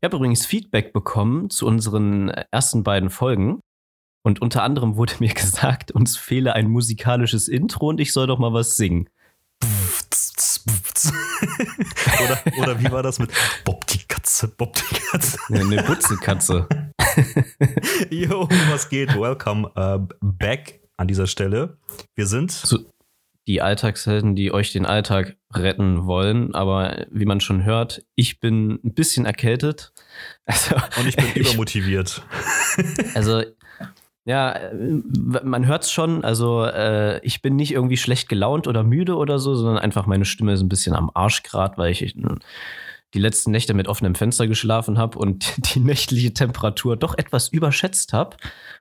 Ich habe übrigens Feedback bekommen zu unseren ersten beiden Folgen. Und unter anderem wurde mir gesagt, uns fehle ein musikalisches Intro und ich soll doch mal was singen. oder, oder wie war das mit Bob die Katze, Bob die Katze? Eine Butzelkatze. Jo, was geht? Welcome uh, back an dieser Stelle. Wir sind so, die Alltagshelden, die euch den Alltag retten wollen. Aber wie man schon hört, ich bin ein bisschen erkältet. Also, Und ich bin übermotiviert. Also, ja, man hört es schon. Also, äh, ich bin nicht irgendwie schlecht gelaunt oder müde oder so, sondern einfach meine Stimme ist ein bisschen am Arsch gerade, weil ich die letzten Nächte mit offenem Fenster geschlafen habe und die nächtliche Temperatur doch etwas überschätzt habe.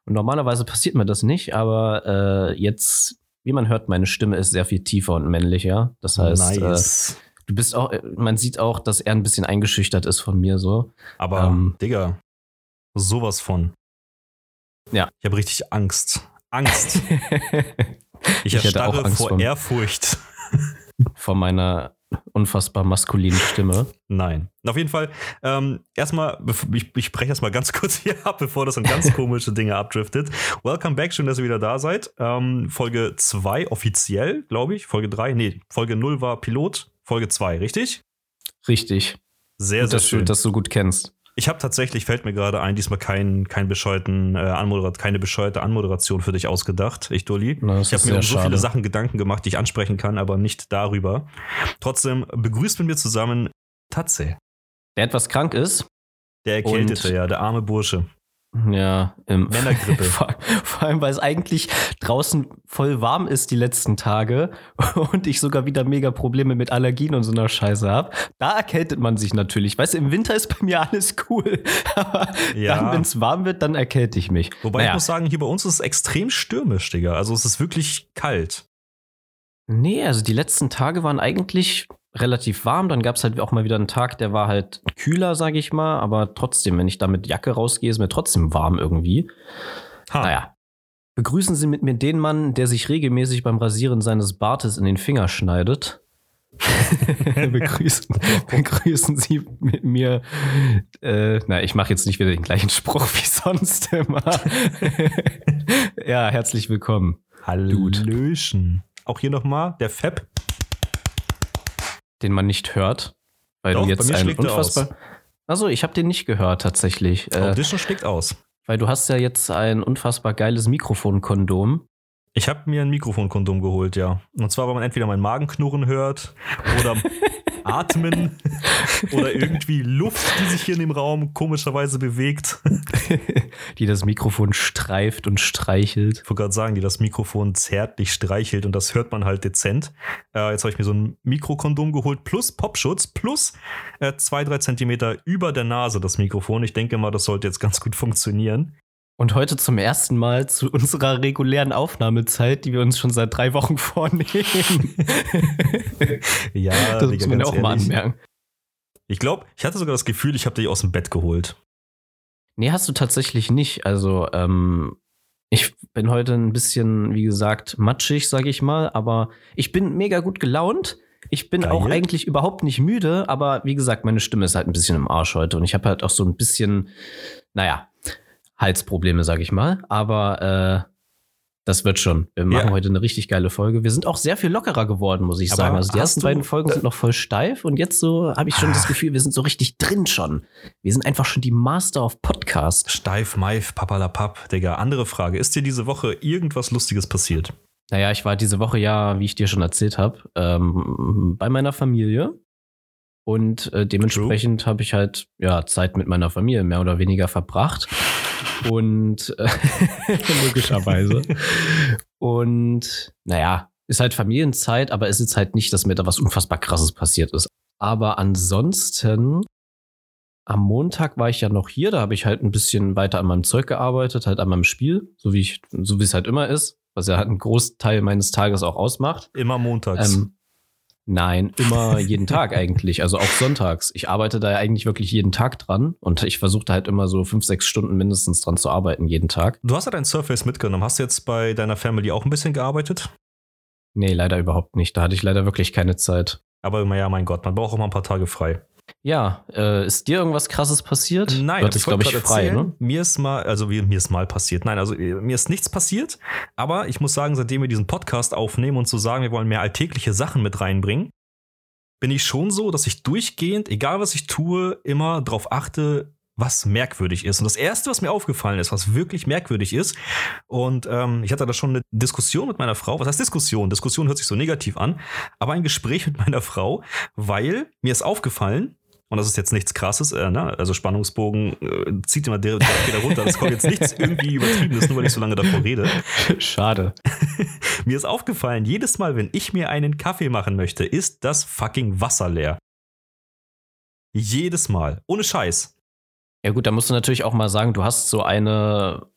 Und normalerweise passiert mir das nicht, aber äh, jetzt wie man hört, meine Stimme ist sehr viel tiefer und männlicher. Das heißt, nice. äh, du bist auch, man sieht auch, dass er ein bisschen eingeschüchtert ist von mir so. Aber, ähm, Digga, sowas von. Ja. Ich habe richtig Angst. Angst. ich, ich erstarre vor Ehrfurcht. Vor meiner unfassbar maskulinen Stimme. Nein. Auf jeden Fall, ähm, erstmal, ich, ich spreche erstmal ganz kurz hier ab, bevor das in ganz komische Dinge abdriftet. Welcome back, schön, dass ihr wieder da seid. Ähm, Folge 2 offiziell, glaube ich. Folge 3, nee, Folge 0 war Pilot, Folge 2, richtig? Richtig. Sehr, Gut, sehr dass schön. Du, dass du gut kennst. Ich habe tatsächlich, fällt mir gerade ein, diesmal kein, kein bescheuerten, äh, Anmoderat keine bescheuerte Anmoderation für dich ausgedacht, ich Dulli. Na, ich habe mir um so schade. viele Sachen Gedanken gemacht, die ich ansprechen kann, aber nicht darüber. Trotzdem begrüßt mit mir zusammen Tatze. Der etwas krank ist. Der Erkältete, ja, der arme Bursche. Ja, im Männergrippe. vor, vor, allem, weil es eigentlich draußen voll warm ist die letzten Tage und ich sogar wieder mega Probleme mit Allergien und so einer Scheiße habe. Da erkältet man sich natürlich. Weißt du, im Winter ist bei mir alles cool. Aber ja. dann, wenn es warm wird, dann erkälte ich mich. Wobei naja. ich muss sagen, hier bei uns ist es extrem stürmisch, Digga. Also es ist wirklich kalt. Nee, also die letzten Tage waren eigentlich relativ warm. Dann gab es halt auch mal wieder einen Tag, der war halt kühler, sage ich mal. Aber trotzdem, wenn ich da mit Jacke rausgehe, ist mir trotzdem warm irgendwie. Ha. Naja. Begrüßen Sie mit mir den Mann, der sich regelmäßig beim Rasieren seines Bartes in den Finger schneidet. begrüßen, begrüßen Sie mit mir. Äh, na, ich mache jetzt nicht wieder den gleichen Spruch wie sonst immer. ja, herzlich willkommen. Hallöchen. Auch hier nochmal der Fab den man nicht hört. Weil Doch, du jetzt ein unfassbar. Also ich habe den nicht gehört tatsächlich. Äh, Audition schlägt aus. Weil du hast ja jetzt ein unfassbar geiles Mikrofonkondom. Ich habe mir ein Mikrofonkondom geholt, ja. Und zwar, weil man entweder mein Magenknurren hört oder Atmen oder irgendwie Luft, die sich hier in dem Raum komischerweise bewegt. die das Mikrofon streift und streichelt. Ich wollte gerade sagen, die das Mikrofon zärtlich streichelt und das hört man halt dezent. Äh, jetzt habe ich mir so ein Mikrokondom geholt plus Popschutz plus äh, zwei, drei Zentimeter über der Nase das Mikrofon. Ich denke mal, das sollte jetzt ganz gut funktionieren. Und heute zum ersten Mal zu unserer regulären Aufnahmezeit, die wir uns schon seit drei Wochen vornehmen. ja, das muss man ja auch ehrlich. mal anmerken. Ich glaube, ich hatte sogar das Gefühl, ich habe dich aus dem Bett geholt. Nee, hast du tatsächlich nicht. Also, ähm, ich bin heute ein bisschen, wie gesagt, matschig, sage ich mal, aber ich bin mega gut gelaunt. Ich bin Geil. auch eigentlich überhaupt nicht müde, aber wie gesagt, meine Stimme ist halt ein bisschen im Arsch heute und ich habe halt auch so ein bisschen, naja, Halsprobleme, sag ich mal. Aber äh, das wird schon. Wir machen ja. heute eine richtig geile Folge. Wir sind auch sehr viel lockerer geworden, muss ich Aber sagen. Also die ersten beiden Folgen sind noch voll steif und jetzt so habe ich schon das ah. Gefühl, wir sind so richtig drin schon. Wir sind einfach schon die Master of Podcast. Steif, Maif, papalapap, Digga. Andere Frage. Ist dir diese Woche irgendwas Lustiges passiert? Naja, ich war diese Woche ja, wie ich dir schon erzählt habe, ähm, bei meiner Familie. Und äh, dementsprechend habe ich halt ja Zeit mit meiner Familie mehr oder weniger verbracht. Und äh, logischerweise. Und naja, ist halt Familienzeit, aber es ist halt nicht, dass mir da was unfassbar krasses passiert ist. Aber ansonsten, am Montag war ich ja noch hier, da habe ich halt ein bisschen weiter an meinem Zeug gearbeitet, halt an meinem Spiel, so wie ich, so wie es halt immer ist, was ja halt einen Großteil meines Tages auch ausmacht. Immer montags. Ähm, Nein, immer jeden Tag eigentlich, also auch sonntags. Ich arbeite da ja eigentlich wirklich jeden Tag dran und ich versuche halt immer so fünf, sechs Stunden mindestens dran zu arbeiten, jeden Tag. Du hast ja dein Surface mitgenommen. Hast du jetzt bei deiner Family auch ein bisschen gearbeitet? Nee, leider überhaupt nicht. Da hatte ich leider wirklich keine Zeit. Aber ja, mein Gott, man braucht auch mal ein paar Tage frei. Ja, äh, ist dir irgendwas krasses passiert? Nein, du hattest, glaube ich, frei, erzählen, ne? Mir ist mal, also wie- mir ist mal passiert. Nein, also äh, mir ist nichts passiert. Aber ich muss sagen, seitdem wir diesen Podcast aufnehmen und zu sagen, wir wollen mehr alltägliche Sachen mit reinbringen, bin ich schon so, dass ich durchgehend, egal was ich tue, immer darauf achte, was merkwürdig ist. Und das Erste, was mir aufgefallen ist, was wirklich merkwürdig ist, und ähm, ich hatte da schon eine Diskussion mit meiner Frau, was heißt Diskussion? Diskussion hört sich so negativ an, aber ein Gespräch mit meiner Frau, weil mir ist aufgefallen, und das ist jetzt nichts krasses, äh, ne? also Spannungsbogen äh, zieht immer direkt wieder runter, das kommt jetzt nichts irgendwie übertriebenes, nur weil ich so lange davor rede. Schade. Mir ist aufgefallen, jedes Mal, wenn ich mir einen Kaffee machen möchte, ist das fucking Wasser leer. Jedes Mal. Ohne Scheiß. Ja gut, da musst du natürlich auch mal sagen, du hast so eine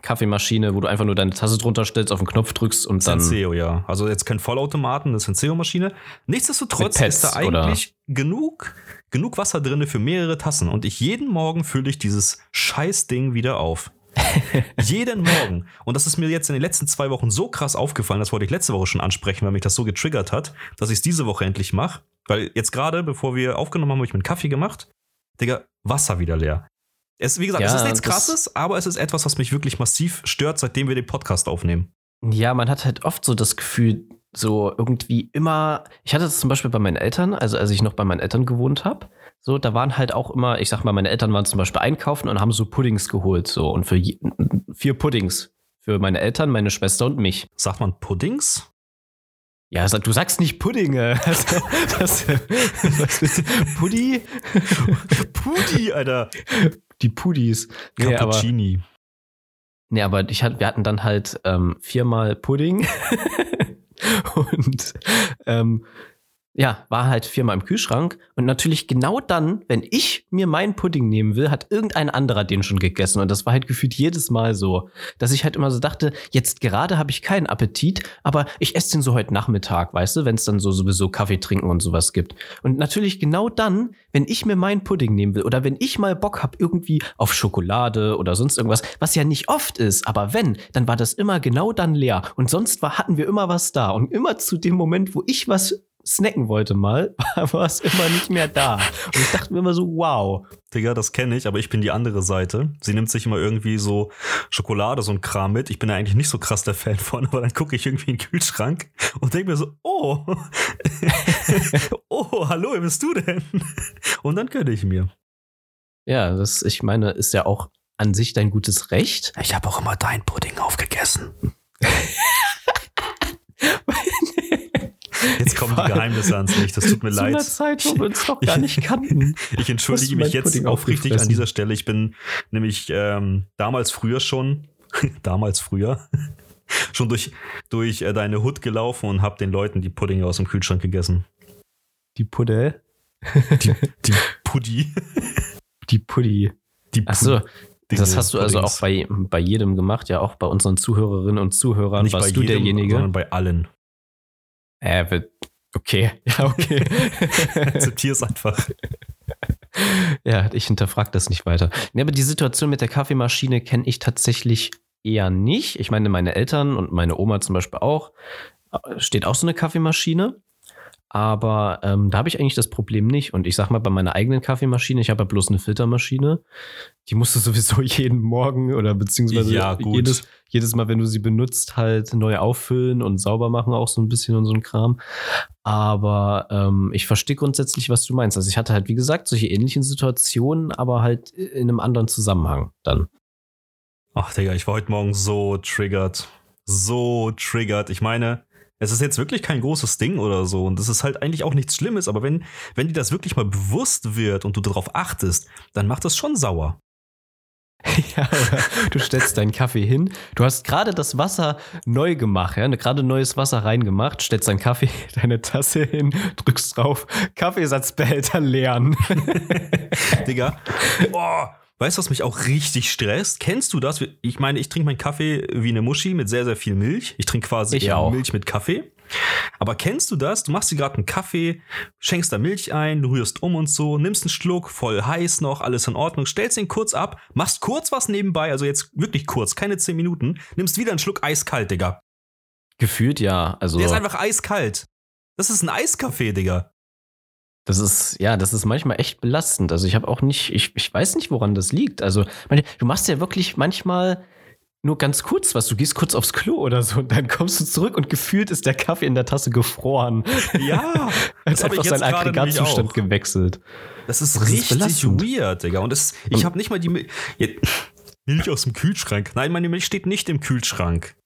Kaffeemaschine, wo du einfach nur deine Tasse drunter stellst, auf den Knopf drückst und dann. Senseo, ja. Also jetzt kein Vollautomaten, eine Senseo-Maschine. Nichtsdestotrotz Pads, ist da oder? eigentlich genug, genug Wasser drin für mehrere Tassen. Und ich jeden Morgen fülle ich dieses Scheißding wieder auf. jeden Morgen. Und das ist mir jetzt in den letzten zwei Wochen so krass aufgefallen, das wollte ich letzte Woche schon ansprechen, weil mich das so getriggert hat, dass ich es diese Woche endlich mache. Weil jetzt gerade, bevor wir aufgenommen haben, habe ich mir einen Kaffee gemacht. Digga, Wasser wieder leer. Es, wie gesagt, Ja, es ist nichts krasses, aber es ist etwas, was mich wirklich massiv stört, seitdem wir den Podcast aufnehmen. Ja, man hat halt oft so das Gefühl, so irgendwie immer. Ich hatte das zum Beispiel bei meinen Eltern, also als ich noch bei meinen Eltern gewohnt habe. So, da waren halt auch immer, ich sag mal, meine Eltern waren zum Beispiel einkaufen und haben so Puddings geholt. So, und für je, vier Puddings. Für meine Eltern, meine Schwester und mich. Sagt man Puddings? Ja, du sagst nicht Puddinge. Das, das, ist Puddi? Pudi, Alter. Die Pudis. Nee, aber, Cappuccini. nee, aber ich hat, wir hatten dann halt ähm, viermal Pudding. und ähm, ja, war halt viermal im Kühlschrank. Und natürlich genau dann, wenn ich mir meinen Pudding nehmen will, hat irgendein anderer den schon gegessen. Und das war halt gefühlt jedes Mal so, dass ich halt immer so dachte, jetzt gerade habe ich keinen Appetit, aber ich esse den so heute Nachmittag, weißt du, wenn es dann so sowieso Kaffee trinken und sowas gibt. Und natürlich genau dann, wenn ich mir meinen Pudding nehmen will oder wenn ich mal Bock habe irgendwie auf Schokolade oder sonst irgendwas, was ja nicht oft ist, aber wenn, dann war das immer genau dann leer. Und sonst war, hatten wir immer was da. Und immer zu dem Moment, wo ich was snacken wollte mal, war es immer nicht mehr da. Und ich dachte mir immer so, wow. Digga, das kenne ich, aber ich bin die andere Seite. Sie nimmt sich immer irgendwie so Schokolade, so ein Kram mit. Ich bin da eigentlich nicht so krass der Fan von, aber dann gucke ich irgendwie in den Kühlschrank und denke mir so, oh, oh, hallo, wer bist du denn? Und dann gönne ich mir. Ja, das, ich meine, ist ja auch an sich dein gutes Recht. Ich habe auch immer dein Pudding aufgegessen. Jetzt kommen die Geheimnisse ans Licht. Das tut mir Zu einer leid. Zeit, wo wir uns noch gar nicht kannten. Ich entschuldige mich jetzt Pudding aufrichtig an dieser Stelle. Ich bin nämlich ähm, damals früher schon, damals früher, schon durch, durch äh, deine Hut gelaufen und habe den Leuten die Puddinge aus dem Kühlschrank gegessen. Die Puddel. Die, die Puddi. Die Puddi. Die Ach so, Diese das hast du also Puddings. auch bei, bei jedem gemacht, ja auch bei unseren Zuhörerinnen und Zuhörern. Nicht Warst bei du jedem, derjenige? sondern bei allen. Äh, okay, ja, okay. Akzeptier es einfach. ja, ich hinterfrage das nicht weiter. Nee, aber die Situation mit der Kaffeemaschine kenne ich tatsächlich eher nicht. Ich meine, meine Eltern und meine Oma zum Beispiel auch, äh, steht auch so eine Kaffeemaschine. Aber ähm, da habe ich eigentlich das Problem nicht. Und ich sag mal, bei meiner eigenen Kaffeemaschine, ich habe ja bloß eine Filtermaschine, die musst du sowieso jeden Morgen oder beziehungsweise Ja, jedes, jedes Mal, wenn du sie benutzt, halt neu auffüllen und sauber machen, auch so ein bisschen und so ein Kram. Aber ähm, ich verstehe grundsätzlich, was du meinst. Also ich hatte halt, wie gesagt, solche ähnlichen Situationen, aber halt in einem anderen Zusammenhang dann. Ach, Digga, ich war heute Morgen so triggert. So triggert. Ich meine, es ist jetzt wirklich kein großes Ding oder so. Und es ist halt eigentlich auch nichts Schlimmes. Aber wenn, wenn dir das wirklich mal bewusst wird und du darauf achtest, dann macht das schon sauer. Ja, oder du stellst deinen Kaffee hin. Du hast gerade das Wasser neu gemacht, ja, gerade neues Wasser reingemacht, stellst deinen Kaffee, deine Tasse hin, drückst drauf, Kaffeesatzbehälter leeren. Digga. Boah. Weißt du, was mich auch richtig stresst? Kennst du das? Ich meine, ich trinke meinen Kaffee wie eine Muschi mit sehr, sehr viel Milch. Ich trinke quasi Ich. Milch mit Kaffee. Aber kennst du das? Du machst dir gerade einen Kaffee, schenkst da Milch ein, du rührst um und so, nimmst einen Schluck, voll heiß noch, alles in Ordnung, stellst ihn kurz ab, machst kurz was nebenbei, also jetzt wirklich kurz, keine 10 Minuten, nimmst wieder einen Schluck eiskalt, Digga. Gefühlt ja, also Der ist einfach eiskalt. Das ist ein Eiskaffee, Digga. Das ist, ja, das ist manchmal echt belastend. Also ich habe auch nicht, ich, ich weiß nicht, woran das liegt. Also, du machst ja wirklich manchmal nur ganz kurz was. Du gehst kurz aufs Klo oder so und dann kommst du zurück und gefühlt ist der Kaffee in der Tasse gefroren. Ja, Als einfach sein Aggregatzustand gewechselt. Das ist das richtig ist weird, Digga. Und das, ich habe nicht mal die Milch aus dem Kühlschrank. Nein, meine Milch steht nicht im Kühlschrank.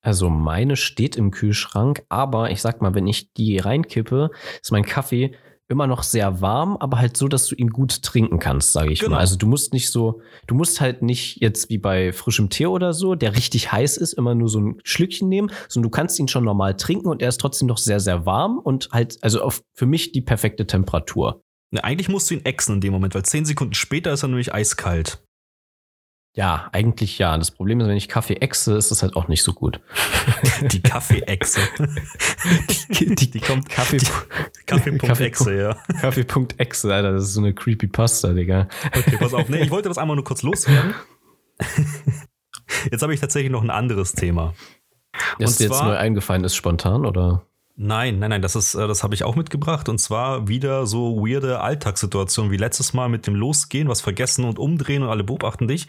Also meine steht im Kühlschrank, aber ich sag mal, wenn ich die reinkippe, ist mein Kaffee immer noch sehr warm, aber halt so, dass du ihn gut trinken kannst, sage ich genau. mal. Also du musst nicht so, du musst halt nicht jetzt wie bei frischem Tee oder so, der richtig heiß ist, immer nur so ein Schlückchen nehmen, sondern du kannst ihn schon normal trinken und er ist trotzdem noch sehr, sehr warm und halt, also auf, für mich die perfekte Temperatur. Ne, eigentlich musst du ihn exen in dem Moment, weil zehn Sekunden später ist er nämlich eiskalt. Ja, eigentlich ja. Das Problem ist, wenn ich Kaffee exe, ist das halt auch nicht so gut. Die Kaffee-Exe. Die, die, die, kommt Kaffee. Kaffee.exe, ja. Kaffee.exe, Alter, das ist so eine creepy Pasta, Digga. Okay, pass auf. Nee, ich wollte das einmal nur kurz loswerden. Jetzt habe ich tatsächlich noch ein anderes Thema. Ist dir jetzt neu eingefallen ist, spontan, oder? Nein, nein, nein, das ist, äh, das habe ich auch mitgebracht und zwar wieder so weirde Alltagssituationen wie letztes Mal mit dem Losgehen, was vergessen und umdrehen und alle beobachten dich.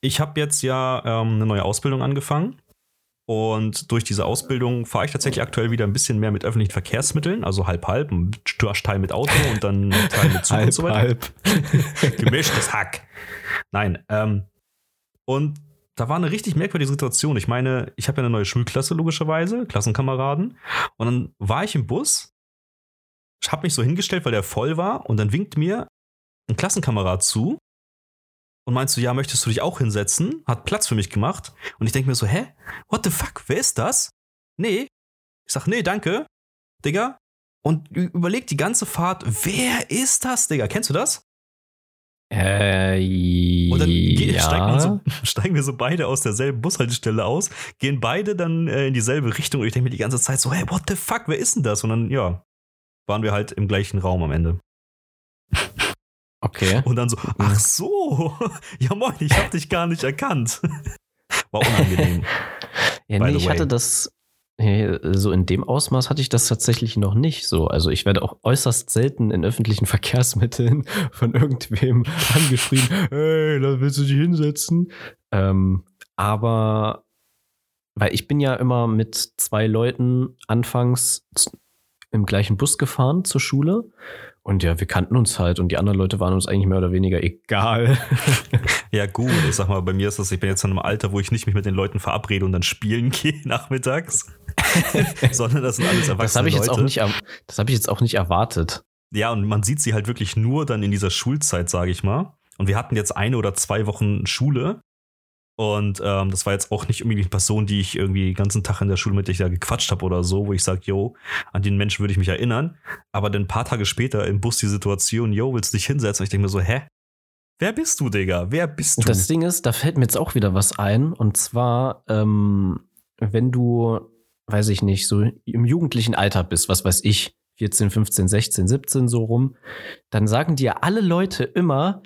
Ich habe jetzt ja ähm, eine neue Ausbildung angefangen und durch diese Ausbildung fahre ich tatsächlich aktuell wieder ein bisschen mehr mit öffentlichen Verkehrsmitteln, also halb halb, ein Teil mit Auto und dann Teil mit Zug halb, und so weiter. Halb. Gemischtes Hack. Nein, ähm, und da war eine richtig merkwürdige Situation. Ich meine, ich habe ja eine neue Schulklasse, logischerweise, Klassenkameraden. Und dann war ich im Bus, habe mich so hingestellt, weil der voll war. Und dann winkt mir ein Klassenkamerad zu und meinst du, ja, möchtest du dich auch hinsetzen? Hat Platz für mich gemacht. Und ich denke mir so, hä? What the fuck? Wer ist das? Nee. Ich sag, nee, danke, Digga. Und überleg die ganze Fahrt, wer ist das, Digga? Kennst du das? Äh, und dann ja. steigen, wir so, steigen, wir so, beide aus derselben Bushaltestelle aus, gehen beide dann äh, in dieselbe Richtung und ich denke mir die ganze Zeit so, hey, what the fuck, wer ist denn das? Und dann, ja, waren wir halt im gleichen Raum am Ende. Okay. Und dann so, ach so, ja moin, ich hab dich gar nicht erkannt. War unangenehm. ja, nee, ich hatte das, so in dem Ausmaß hatte ich das tatsächlich noch nicht so. Also ich werde auch äußerst selten in öffentlichen Verkehrsmitteln von irgendwem angeschrien, hey, da willst du dich hinsetzen? Ähm, aber weil ich bin ja immer mit zwei Leuten anfangs im gleichen Bus gefahren zur Schule. Und ja, wir kannten uns halt und die anderen Leute waren uns eigentlich mehr oder weniger egal. ja, gut, ich sag mal, bei mir ist das, ich bin jetzt in einem Alter, wo ich nicht mich mit den Leuten verabrede und dann spielen gehe nachmittags. sondern das sind alles erwachsene das hab ich Leute. Jetzt auch nicht, das habe ich jetzt auch nicht erwartet. Ja, und man sieht sie halt wirklich nur dann in dieser Schulzeit, sage ich mal. Und wir hatten jetzt eine oder zwei Wochen Schule. Und ähm, das war jetzt auch nicht irgendwie eine Person, die ich irgendwie den ganzen Tag in der Schule mit ich da gequatscht habe oder so, wo ich sage, yo, an den Menschen würde ich mich erinnern. Aber dann ein paar Tage später im Bus die Situation, yo, willst du dich hinsetzen? Und ich denke mir so, hä? Wer bist du, Digga? Wer bist du? Das Ding ist, da fällt mir jetzt auch wieder was ein. Und zwar, ähm, wenn du weiß ich nicht, so im jugendlichen Alter bist, was weiß ich, 14, 15, 16, 17 so rum, dann sagen dir alle Leute immer,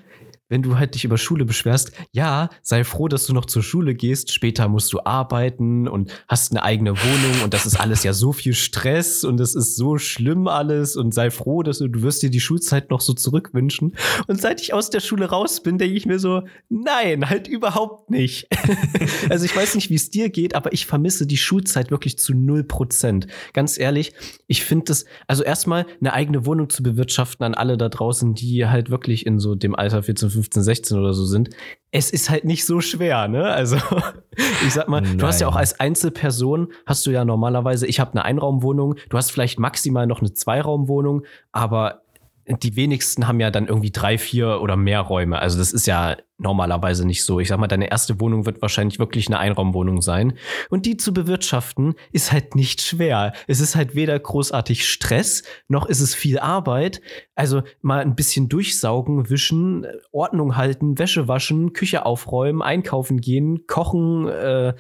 wenn du halt dich über Schule beschwerst, ja, sei froh, dass du noch zur Schule gehst, später musst du arbeiten und hast eine eigene Wohnung und das ist alles ja so viel Stress und das ist so schlimm alles und sei froh, dass du, du wirst dir die Schulzeit noch so zurückwünschen. Und seit ich aus der Schule raus bin, denke ich mir so, nein, halt überhaupt nicht. also ich weiß nicht, wie es dir geht, aber ich vermisse die Schulzeit wirklich zu null Prozent. Ganz ehrlich, ich finde das, also erstmal eine eigene Wohnung zu bewirtschaften an alle da draußen, die halt wirklich in so dem Alter 14, 15, 16 oder so sind, es ist halt nicht so schwer, ne? Also, ich sag mal, Nein. du hast ja auch als Einzelperson, hast du ja normalerweise, ich habe eine Einraumwohnung, du hast vielleicht maximal noch eine Zweiraumwohnung, aber die wenigsten haben ja dann irgendwie drei, vier oder mehr Räume. Also das ist ja normalerweise nicht so. Ich sag mal, deine erste Wohnung wird wahrscheinlich wirklich eine Einraumwohnung sein. Und die zu bewirtschaften ist halt nicht schwer. Es ist halt weder großartig Stress, noch ist es viel Arbeit. Also mal ein bisschen durchsaugen, wischen, Ordnung halten, Wäsche waschen, Küche aufräumen, einkaufen gehen, kochen, äh,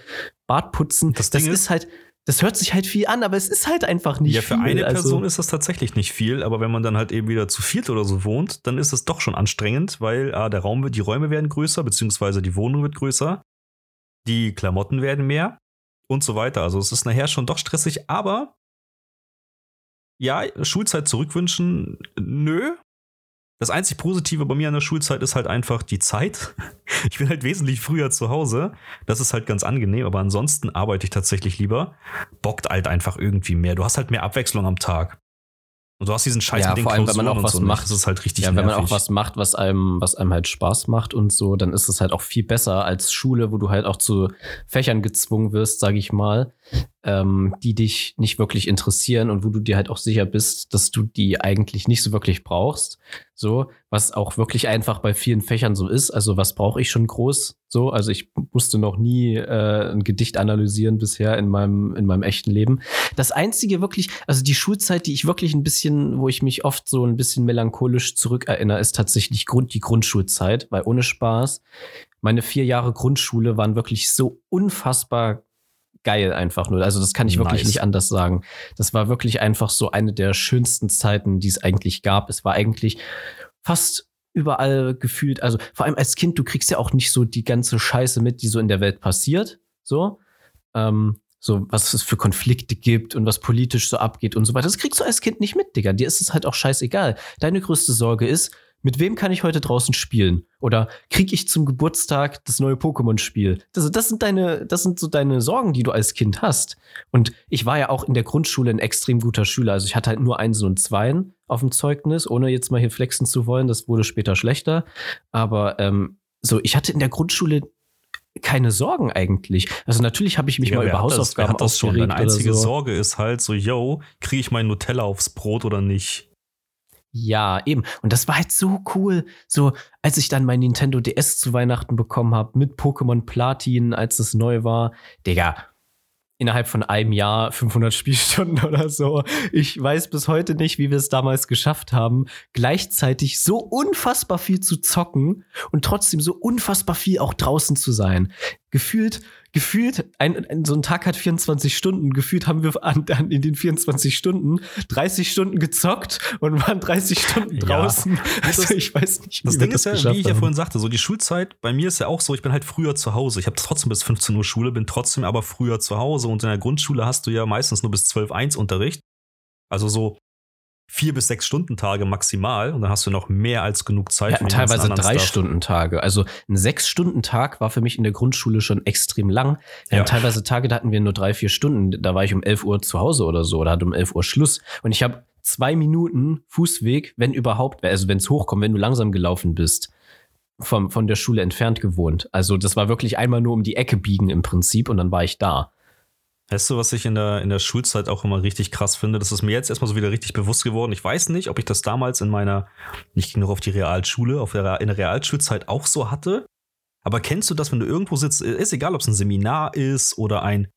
Bad putzen. Das, das ist halt das hört sich halt viel an, aber es ist halt einfach nicht viel. Ja, für viel. eine also Person ist das tatsächlich nicht viel, aber wenn man dann halt eben wieder zu viert oder so wohnt, dann ist es doch schon anstrengend, weil ah, der Raum, die Räume werden größer, beziehungsweise die Wohnung wird größer, die Klamotten werden mehr und so weiter. Also es ist nachher schon doch stressig, aber ja, Schulzeit zurückwünschen, nö. Das einzig Positive bei mir an der Schulzeit ist halt einfach die Zeit. Ich bin halt wesentlich früher zu Hause. Das ist halt ganz angenehm, aber ansonsten arbeite ich tatsächlich lieber. Bockt halt einfach irgendwie mehr. Du hast halt mehr Abwechslung am Tag. Und du hast diesen Scheiß Ja, mit den vor allem, wenn man auch was so. ne? macht. Ist halt richtig Ja, wenn man auch was macht, was einem, was einem halt Spaß macht und so, dann ist es halt auch viel besser als Schule, wo du halt auch zu Fächern gezwungen wirst, sage ich mal, ähm, die dich nicht wirklich interessieren und wo du dir halt auch sicher bist, dass du die eigentlich nicht so wirklich brauchst. So, was auch wirklich einfach bei vielen Fächern so ist. Also, was brauche ich schon groß? So, also ich musste noch nie äh, ein Gedicht analysieren bisher in meinem, in meinem echten Leben. Das einzige wirklich, also die Schulzeit, die ich wirklich ein bisschen, wo ich mich oft so ein bisschen melancholisch zurückerinnere, ist tatsächlich Grund, die Grundschulzeit, weil ohne Spaß, meine vier Jahre Grundschule waren wirklich so unfassbar geil einfach nur. Also das kann ich wirklich Nice. nicht anders sagen. Das war wirklich einfach so eine der schönsten Zeiten, die es eigentlich gab. Es war eigentlich fast überall gefühlt, also vor allem als Kind, du kriegst ja auch nicht so die ganze Scheiße mit, die so in der Welt passiert. So. Ähm, so, was es für Konflikte gibt und was politisch so abgeht und so weiter. Das kriegst du als Kind nicht mit, Digga. Dir ist es halt auch scheißegal. Deine größte Sorge ist, mit wem kann ich heute draußen spielen? Oder krieg ich zum Geburtstag das neue Pokémon-Spiel? Das, das sind deine, das sind so deine Sorgen, die du als Kind hast. Und ich war ja auch in der Grundschule ein extrem guter Schüler. Also ich hatte halt nur Einsen und Zweien auf dem Zeugnis, ohne jetzt mal hier flexen zu wollen. Das wurde später schlechter. Aber ähm, so, ich hatte in der Grundschule keine Sorgen eigentlich. Also natürlich habe ich mich Ja, mal über das, Hausaufgaben hat das schon? Deine einzige so. Sorge ist halt so, yo, kriege ich mein Nutella aufs Brot oder nicht? Ja, eben. Und das war halt so cool. So, als ich dann mein Nintendo DS zu Weihnachten bekommen habe mit Pokémon Platin, als es neu war. Digga, innerhalb von einem Jahr 500 Spielstunden oder so. Ich weiß bis heute nicht, wie wir es damals geschafft haben, gleichzeitig so unfassbar viel zu zocken und trotzdem so unfassbar viel auch draußen zu sein. Gefühlt, gefühlt, ein, ein, so ein Tag hat 24 Stunden. Gefühlt haben wir an, an, in den 24 Stunden 30 Stunden gezockt und waren 30 Stunden Ja. draußen. Also Das- ich weiß nicht, wie Das Ding das ist ja, wie ich ja vorhin sagte, so die Schulzeit, bei mir ist ja auch so, ich bin halt früher zu Hause. Ich habe trotzdem bis 15 Uhr Schule, bin trotzdem aber früher zu Hause und in der Grundschule hast du ja meistens nur bis 12 1 Unterricht. Also so vier bis sechs Stunden Tage maximal und dann hast du noch mehr als genug Zeit den ganzen teilweise drei Stuff. Stunden Tage. Also ein sechs Stunden Tag war für mich in der Grundschule schon extrem lang. Ja. teilweise Tage, da hatten wir nur drei, vier Stunden. Da war ich um 11 Uhr zu Hause oder so oder hatte um 11 Uhr Schluss. Und ich habe zwei Minuten Fußweg, wenn überhaupt, also wenn es hochkommt, wenn du langsam gelaufen bist, vom, von der Schule entfernt gewohnt. Also das war wirklich einmal nur um die Ecke biegen im Prinzip und dann war ich da. Weißt du, was ich in der, in der Schulzeit auch immer richtig krass finde? Das ist mir jetzt erstmal so wieder richtig bewusst geworden. Ich weiß nicht, ob ich das damals in meiner, ich ging noch auf die Realschule, auf der, in der Realschulzeit auch so hatte. Aber kennst du das, wenn du irgendwo sitzt, ist egal, ob es ein Seminar ist oder ein,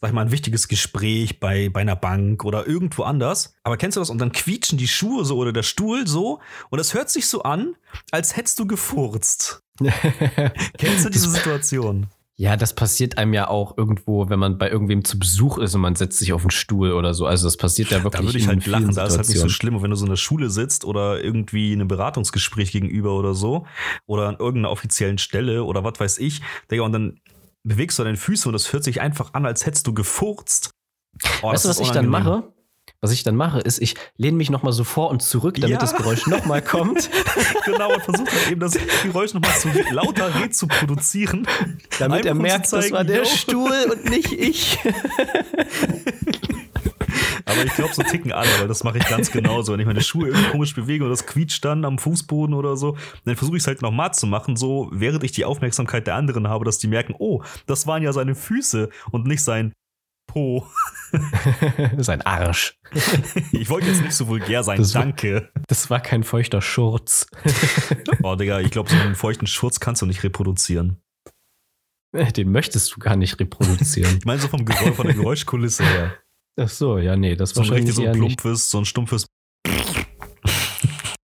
sag ich mal, ein wichtiges Gespräch bei, bei einer Bank oder irgendwo anders. Aber kennst du das? Und dann quietschen die Schuhe so oder der Stuhl so und es hört sich so an, als hättest du gefurzt. Kennst du diese Situation? Ja, das passiert einem ja auch irgendwo, wenn man bei irgendwem zu Besuch ist und man setzt sich auf den Stuhl oder so. Also das passiert ja wirklich Da würde ich halt lachen, da ist halt nicht so schlimm. Und wenn du so in der Schule sitzt oder irgendwie in einem Beratungsgespräch gegenüber oder so oder an irgendeiner offiziellen Stelle oder was weiß ich, Digga, und dann bewegst du deine Füße und das hört sich einfach an, als hättest du gefurzt. Oh, weißt du, was ich dann mache? Was ich dann mache, ist, ich lehne mich noch mal so vor und zurück, damit Ja. das Geräusch noch mal kommt, Genau, und versucht halt eben das Geräusch nochmal zu lauter rezuproduzieren. damit er Einfach zu merkt, das zeigen, war der yo. Stuhl und nicht ich. Aber ich glaube, so ticken alle, weil das mache ich ganz genauso. Wenn ich meine Schuhe irgendwie komisch bewege und das quietscht dann am Fußboden oder so, dann versuche ich es halt nochmal zu machen, so während ich die Aufmerksamkeit der anderen habe, dass die merken, oh, das waren ja seine Füße und nicht sein Po. Sein Arsch. Ich wollte jetzt nicht so vulgär sein, Das war- danke. Das war kein feuchter Schurz. Oh, Digga, ich glaube, so einen feuchten Schurz kannst du nicht reproduzieren. Den möchtest du gar nicht reproduzieren. Ich meine, so vom Geräusch, von der Geräuschkulisse her. Ach so, ja, nee, das So ein wahrscheinlich richtig so ein plumpes, so ein stumpfes.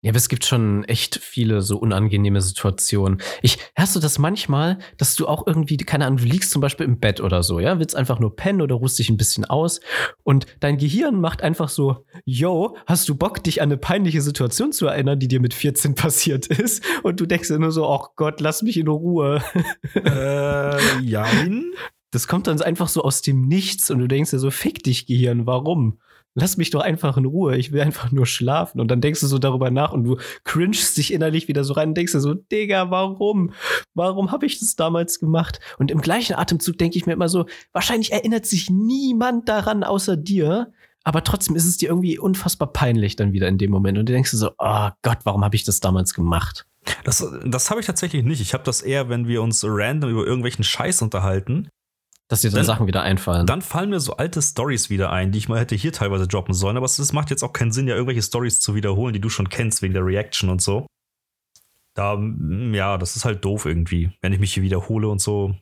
Ja, aber es gibt schon echt viele so unangenehme Situationen. Ich, hast du das manchmal, dass du auch irgendwie, keine Ahnung, du liegst zum Beispiel im Bett oder so, ja, willst einfach nur pennen oder ruhst dich ein bisschen aus und dein Gehirn macht einfach so, yo, hast du Bock, dich an eine peinliche Situation zu erinnern, die dir mit 14 passiert ist? Und du denkst dir nur so, ach Gott, lass mich in Ruhe. Äh, jein. Das kommt dann einfach so aus dem Nichts und du denkst dir so, fick dich, Gehirn, warum? Lass mich doch einfach in Ruhe, ich will einfach nur schlafen. Und dann denkst du so darüber nach und du cringest dich innerlich wieder so rein und denkst dir so, Digga, warum? Warum habe ich das damals gemacht? Und im gleichen Atemzug denke ich mir immer so, wahrscheinlich erinnert sich niemand daran außer dir. Aber trotzdem ist es dir irgendwie unfassbar peinlich dann wieder in dem Moment. Und du denkst dir so, oh Gott, warum habe ich das damals gemacht? Das, das habe ich tatsächlich nicht. Ich habe das eher, wenn wir uns random über irgendwelchen Scheiß unterhalten dass dir dann, dann, Sachen wieder einfallen. Dann fallen mir so alte Stories wieder ein, die ich mal hätte hier teilweise droppen sollen. Aber es macht jetzt auch keinen Sinn, ja irgendwelche Stories zu wiederholen, die du schon kennst wegen der Reaction und so. Da, mm, ja, das ist halt doof irgendwie, wenn ich mich hier wiederhole und so.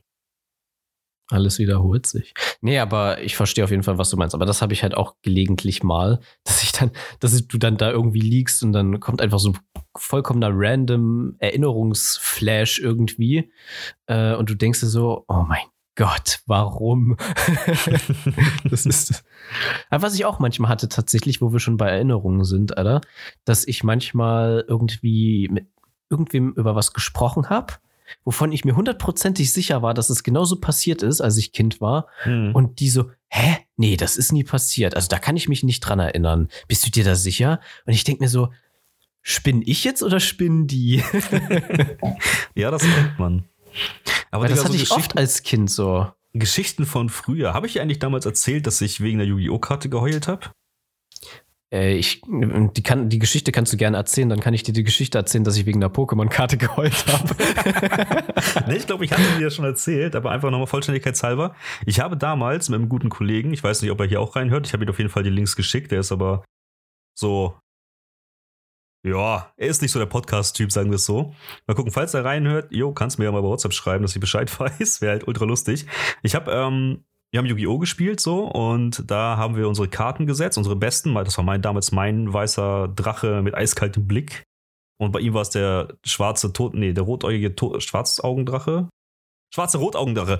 Alles wiederholt sich. Nee, aber ich verstehe auf jeden Fall, was du meinst. Aber das habe ich halt auch gelegentlich mal, dass ich dann, dass du dann da irgendwie liegst und dann kommt einfach so ein vollkommener random Erinnerungsflash irgendwie. Äh, und du denkst dir so, oh mein Gott, warum? das ist. Aber was ich auch manchmal hatte, tatsächlich, wo wir schon bei Erinnerungen sind, Alter, dass ich manchmal irgendwie mit irgendwem über was gesprochen habe, wovon ich mir hundertprozentig sicher war, dass es genauso passiert ist, als ich Kind war. Hm. Und die so, hä? Nee, das ist nie passiert. Also da kann ich mich nicht dran erinnern. Bist du dir da sicher? Und ich denke mir so, spinn ich jetzt oder spinnen die? ja, das kennt man. Aber das hatte so ich oft als Kind so. Geschichten von früher. Habe ich dir eigentlich damals erzählt, dass ich wegen der Yu-Gi-Oh! Karte geheult habe? Äh, ich, die, kann, die Geschichte kannst du gerne erzählen, dann kann ich dir die Geschichte erzählen, dass ich wegen der Pokémon-Karte geheult habe. nee, ich glaube, ich hatte dir das schon erzählt, aber einfach nochmal vollständigkeitshalber. Ich habe damals mit einem guten Kollegen, ich weiß nicht, ob er hier auch reinhört, ich habe ihm auf jeden Fall die Links geschickt, der ist aber so ja, er ist nicht so der Podcast-Typ, sagen wir es so. Mal gucken, falls er reinhört, jo, kannst mir ja mal bei WhatsApp schreiben, dass ich Bescheid weiß. Wäre halt ultra lustig. Ich habe, ähm, wir haben Yu-Gi-Oh! gespielt so und da haben wir unsere Karten gesetzt, unsere besten, weil das war mein, damals mein weißer Drache mit eiskaltem Blick. Und bei ihm war es der schwarze Tod, nee, der rotäugige Schwarzaugendrache. Schwarze Rotaugendrache.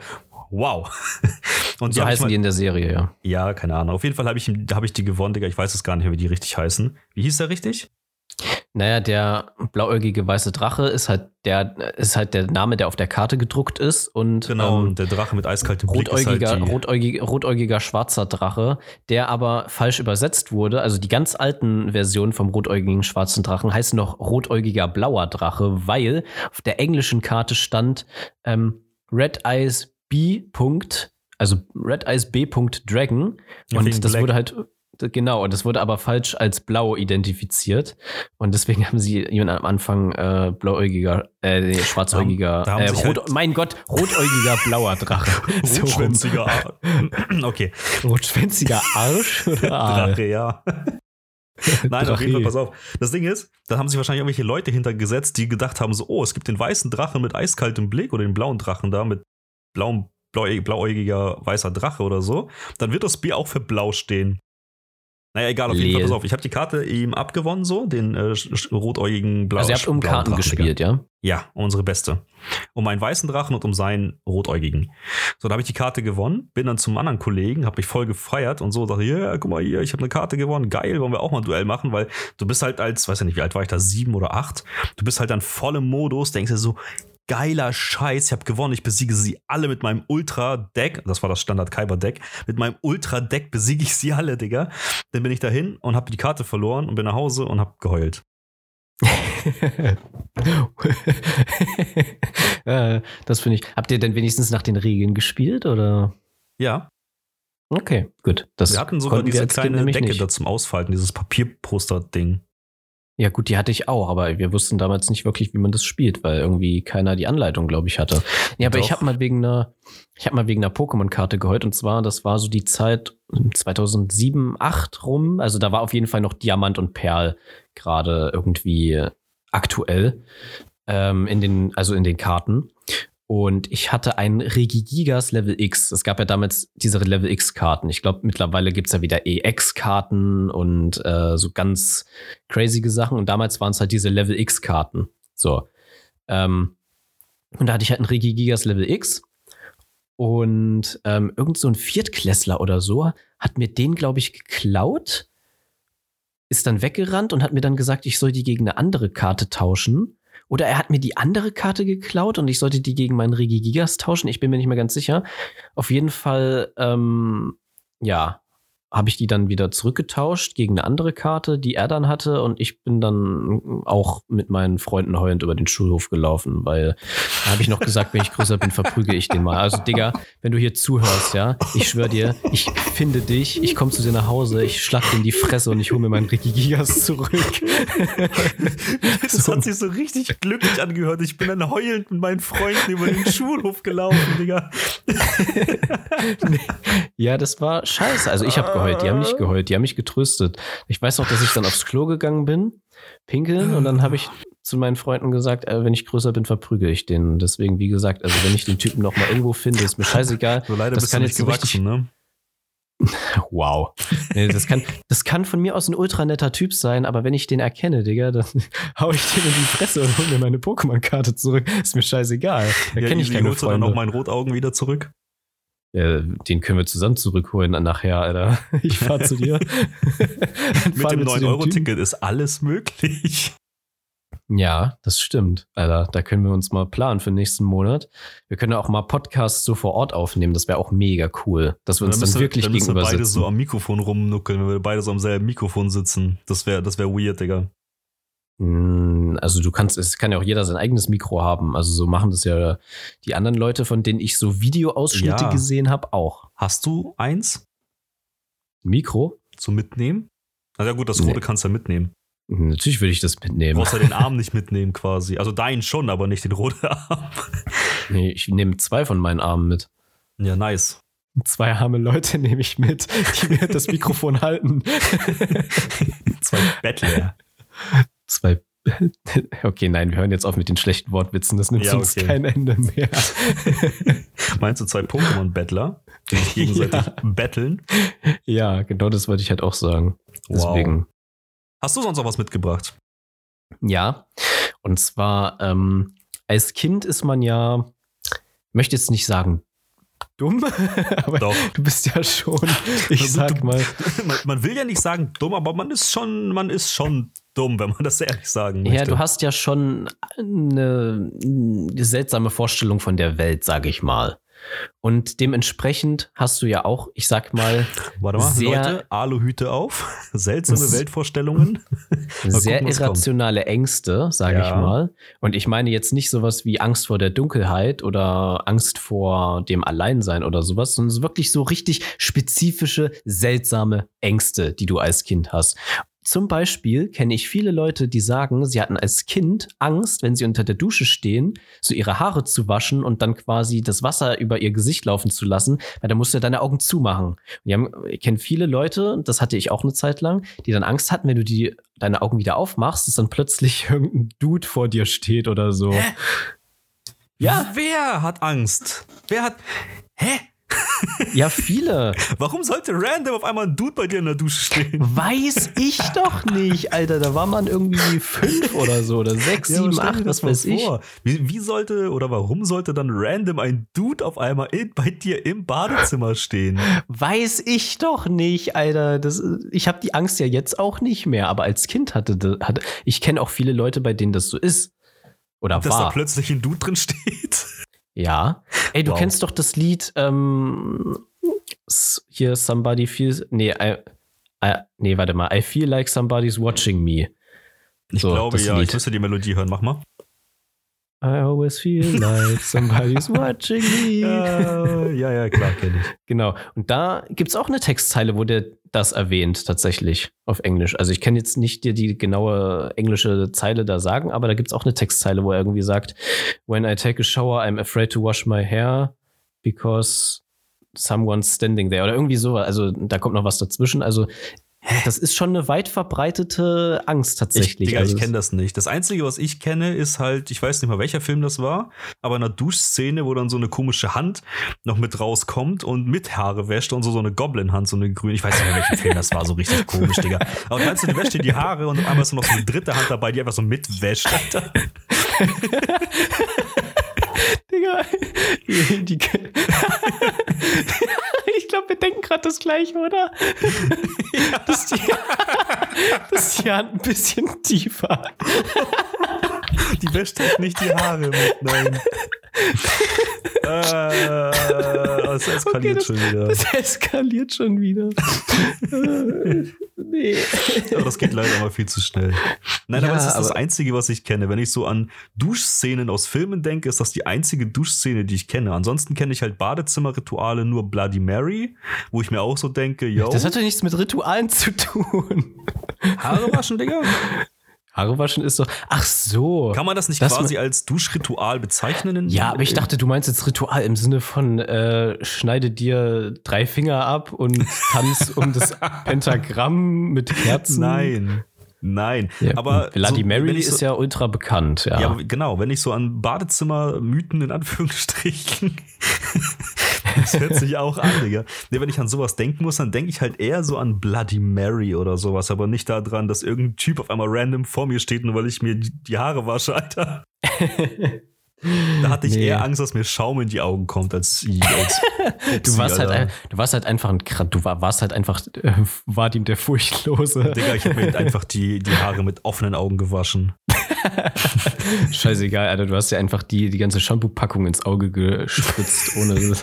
Wow. Und so, so heißen mal, die in der Serie, ja. Ja, keine Ahnung. Auf jeden Fall habe ich, hab ich die gewonnen, Digga. Ich weiß es gar nicht mehr, wie die richtig heißen. Wie hieß der richtig? Naja, der blauäugige weiße Drache ist halt der, ist halt der Name, der auf der Karte gedruckt ist. Und, genau, ähm, der Drache mit eiskaltem Blick rotäugiger, halt rotäugiger, rotäugiger schwarzer Drache, der aber falsch übersetzt wurde. Also die ganz alten Versionen vom rotäugigen schwarzen Drachen heißen noch rotäugiger blauer Drache, weil auf der englischen Karte stand ähm, Red Eyes B. also Red Eyes B. Dragon. Und das Black. wurde halt genau, und das wurde aber falsch als blau identifiziert. Und deswegen haben sie ihn am Anfang äh, blauäugiger, äh, schwarzäugiger, da, da äh, rot, halt mein Gott, rotäugiger blauer Drache. Rotschwänziger Arsch. okay. Rotschwänziger Arsch oder Drache, ja. Nein, auf jeden Fall, pass auf. Das Ding ist, da haben sich wahrscheinlich irgendwelche Leute hintergesetzt, die gedacht haben, so, oh, es gibt den weißen Drachen mit eiskaltem Blick oder den blauen Drachen da mit blauem, blauäugiger weißer Drache oder so. Dann wird das Bier auch für blau stehen. Naja, egal, auf jeden. Fall, pass auf. Ich habe die Karte ihm abgewonnen, so, den äh, rotäugigen Blau. Also, ihr habt um Karten gespielt, ja? Ja, unsere beste. Um einen weißen Drachen und um seinen rotäugigen. So, da habe ich die Karte gewonnen, bin dann zum anderen Kollegen, habe mich voll gefeiert und so, dachte, ja, yeah, guck mal hier, ich habe eine Karte gewonnen, geil, wollen wir auch mal ein Duell machen, weil du bist halt als, weiß ja nicht, wie alt war ich da, sieben oder acht, du bist halt dann voll im Modus, denkst dir so, geiler Scheiß. Ich habe gewonnen. Ich besiege sie alle mit meinem Ultra-Deck. Das war das Standard-Kyber-Deck. Mit meinem Ultra-Deck besiege ich sie alle, Digga. Dann bin ich dahin und habe die Karte verloren und bin nach Hause und habe geheult. Äh, das finde ich. Habt ihr denn wenigstens nach den Regeln gespielt oder? Ja. Okay, gut. Das wir hatten sogar diese kleine Decke da zum Ausfalten, dieses Papierposter-Ding. Ja, gut, die hatte ich auch, aber wir wussten damals nicht wirklich, wie man das spielt, weil irgendwie keiner die Anleitung, glaube ich, hatte. Ja, aber Doch. ich habe mal wegen einer, ich habe mal wegen einer Pokémon-Karte geheult und zwar, das war so die Zeit 2007, 8 rum. Also da war auf jeden Fall noch Diamant und Perl gerade irgendwie aktuell ähm, in den, also in den Karten. Und ich hatte ein Regigigas Level X. Es gab ja damals diese Level X-Karten. Ich glaube, mittlerweile gibt es ja wieder EX-Karten und äh, so ganz crazy Sachen. Und damals waren es halt diese Level X-Karten. So. Ähm, und da hatte ich halt ein Regigigas Level X. Und ähm, irgend so ein Viertklässler oder so hat mir den, glaube ich, geklaut, ist dann weggerannt und hat mir dann gesagt, ich soll die gegen eine andere Karte tauschen. Oder er hat mir die andere Karte geklaut und ich sollte die gegen meinen Regigigas tauschen. Ich bin mir nicht mehr ganz sicher. Auf jeden Fall, ähm, ja, habe ich die dann wieder zurückgetauscht gegen eine andere Karte, die er dann hatte. Und ich bin dann auch mit meinen Freunden heulend über den Schulhof gelaufen, weil da habe ich noch gesagt, wenn ich größer bin, verprüge ich den mal. Also, Digga, wenn du hier zuhörst, ja, ich schwöre dir, ich finde dich, ich komme zu dir nach Hause, ich schlag dir in die Fresse und ich hole mir meinen Ricky Gigas zurück. das hat sich so richtig glücklich angehört. Ich bin dann heulend mit meinen Freunden über den Schulhof gelaufen, Digga. ja, das war scheiße. Also ich habe geheult, die haben nicht geheult, die haben mich getröstet. Ich weiß noch, dass ich dann aufs Klo gegangen bin, pinkeln und dann habe ich zu meinen Freunden gesagt, äh, wenn ich größer bin, verprüge ich den. Deswegen, wie gesagt, also wenn ich den Typen noch mal irgendwo finde, ist mir scheißegal. So leider das bist kann du nicht jetzt gewachsen, richtig, ne? Wow. Nee, das, kann, das kann von mir aus ein ultra netter Typ sein, aber wenn ich den erkenne, Digga, dann hau ich den in die Fresse und hol mir meine Pokémon-Karte zurück. Ist mir scheißegal. Da Ja, kenne ich keine holst du dann noch Freunde. meinen Rotaugen wieder zurück? Ja, den können wir zusammen zurückholen dann nachher, Alter. Ich fahr zu dir. Dann Mit dem wir zu dem 9-Euro-Ticket ist alles möglich. Ja, das stimmt, Alter. Da können wir uns mal planen für nächsten Monat. Wir können auch mal Podcasts so vor Ort aufnehmen. Das wäre auch mega cool, dass wir uns dann, müssen wir- wirklich dann müssen wir gegenüber beide sitzen. so am Mikrofon rumnuckeln, wenn wir beide so am selben Mikrofon sitzen. Das wäre das wär weird, Digga. Mm, Also du kannst, es kann ja auch jeder sein eigenes Mikro haben. Also so machen das ja die anderen Leute, von denen ich so Videoausschnitte Ja. gesehen habe, auch. Hast du eins Mikro? zum Mitnehmen? Na ja, gut, das Nee. rote kannst du ja mitnehmen. Hm, Natürlich würde ich das Du mitnehmen. brauchst ja den Arm nicht mitnehmen quasi. Also deinen schon, aber nicht den roten Arm. Nee, ich nehme zwei von meinen Armen mit. Ja, nice. Zwei arme Leute nehme ich mit, die mir das Mikrofon halten. Zwei Bettler. Zwei. Okay, nein, wir hören jetzt auf mit den schlechten Wortwitzen. Das nimmt Ja, uns okay. kein Ende mehr. Meinst du zwei Pokémon-Bettler, die sich gegenseitig Ja. betteln? ja, genau das wollte ich halt auch sagen. Deswegen. Hast du sonst noch was mitgebracht? Ja, und zwar ähm, als Kind ist man ja, möchte jetzt nicht sagen dumm, aber Doch. du bist ja schon, ich sag mal, Man, man will ja nicht sagen dumm, aber man ist schon, man ist schon dumm, wenn man das ehrlich sagen möchte. ja, du hast ja schon eine, seltsame Vorstellung von der Welt, sage ich mal. Und dementsprechend hast du ja auch, ich sag mal, Warte mal, sehr- Leute, Aluhüte auf. Seltsame Weltvorstellungen. sehr gucken, irrationale Ängste, sage ich Ja. mal. Und ich meine jetzt nicht sowas wie Angst vor der Dunkelheit oder Angst vor dem Alleinsein oder sowas, sondern so wirklich so richtig spezifische, seltsame Ängste, die du als Kind hast. Zum Beispiel kenne ich viele Leute, die sagen, sie hatten als Kind Angst, wenn sie unter der Dusche stehen, so ihre Haare zu waschen und dann quasi das Wasser über ihr Gesicht laufen zu lassen, weil da musst du deine Augen zumachen. Und ich kenne viele Leute, das hatte ich auch eine Zeit lang, die dann Angst hatten, wenn du die, deine Augen wieder aufmachst, dass dann plötzlich irgendein Dude vor dir steht oder so. Hä? Ja, Wer hat Angst? Wer hat. Hä? ja, viele. Warum sollte random auf einmal ein Dude bei dir in der Dusche stehen? Weiß ich doch nicht, Alter. Da war man irgendwie fünf oder so oder sechs, Ja, sieben, acht, das was weiß ich. Wie, wie sollte oder warum sollte dann random ein Dude auf einmal in, bei dir im Badezimmer stehen? Weiß ich doch nicht, Alter. Das, ich habe die Angst ja jetzt auch nicht mehr, aber als Kind hatte, hatte ich kenne auch viele Leute, bei denen das so ist. Oder Dass da war. plötzlich ein Dude drin steht? Ja. Ey, du Wow. kennst doch das Lied ähm, hier Somebody Feels. Nee, I, I, nee, warte mal. I feel like somebody's watching me. Ich So, glaube ja, Lied. ich müsste die Melodie hören. Mach mal. I always feel like somebody's watching me. Ja, ja, ja, klar, kenne ich. Genau. Und da gibt's auch eine Textzeile, wo der das erwähnt, tatsächlich auf Englisch. Also ich kann jetzt nicht dir die genaue englische Zeile da sagen, aber da gibt's auch eine Textzeile, wo er irgendwie sagt, When I take a shower, I'm afraid to wash my hair because someone's standing there. Oder irgendwie so. Also da kommt noch was dazwischen. Also das ist schon eine weit verbreitete Angst Ich, tatsächlich. Digga, also ich kenne das nicht. Das Einzige, was ich kenne, ist halt, ich weiß nicht mal, welcher Film das war, aber in einer Duschszene, wo dann so eine komische Hand noch mit rauskommt und mit Haare wäscht und so, so eine Goblin-Hand, so eine grüne. Ich weiß nicht mehr, welcher Film das war, so richtig komisch, Digga. Aber du meinst, du wäscht dir die Haare und auf einmal ist noch so eine dritte Hand dabei, die einfach so mitwäscht, Alter. Digga, ich glaube, wir denken gerade das gleiche, oder? Das, ist die, das ist die Hand ein bisschen tiefer. Die wäscht halt nicht die Haare mit, nein. äh, das eskaliert Okay, das- schon wieder. Das eskaliert schon wieder. Nee. Aber das geht leider mal viel zu schnell. Nein, aber Ja, es ist das aber- Einzige, was ich kenne. Wenn ich so an Duschszenen aus Filmen denke, ist das die einzige Duschszene, die ich kenne. Ansonsten kenne ich halt Badezimmerrituale nur Bloody Mary, wo ich mir auch so denke, yo, Das hat doch nichts mit Ritualen zu tun. Haare waschen, Digga? Haare waschen ist doch. Ach so. Kann man das nicht Das quasi als Duschritual bezeichnen? in- Ja, aber ich dachte, du meinst jetzt Ritual im Sinne von äh, schneide dir drei Finger ab und tanz um das Pentagramm mit Herzen. Nein. Nein. Ja, aber Bloody so, Mary so, ist ja ultra bekannt, ja. Ja, genau, wenn ich so an Badezimmermythen in Anführungsstrichen. das hört sich auch an, Digga. Nee, wenn ich an sowas denken muss, dann denke ich halt eher so an Bloody Mary oder sowas, aber nicht daran, dass irgendein Typ auf einmal random vor mir steht, nur weil ich mir die Haare wasche, Alter. Da hatte ich Nee. eher Angst, dass mir Schaum in die Augen kommt, als, als Du warst, halt, Alter. ein- du warst halt einfach ein du war, warst halt einfach äh, Vadim der Furchtlose. Digga, ich habe mir einfach die, die Haare mit offenen Augen gewaschen. Scheißegal, Alter, du hast ja einfach die, die ganze Shampoo-Packung ins Auge gespritzt, ohne.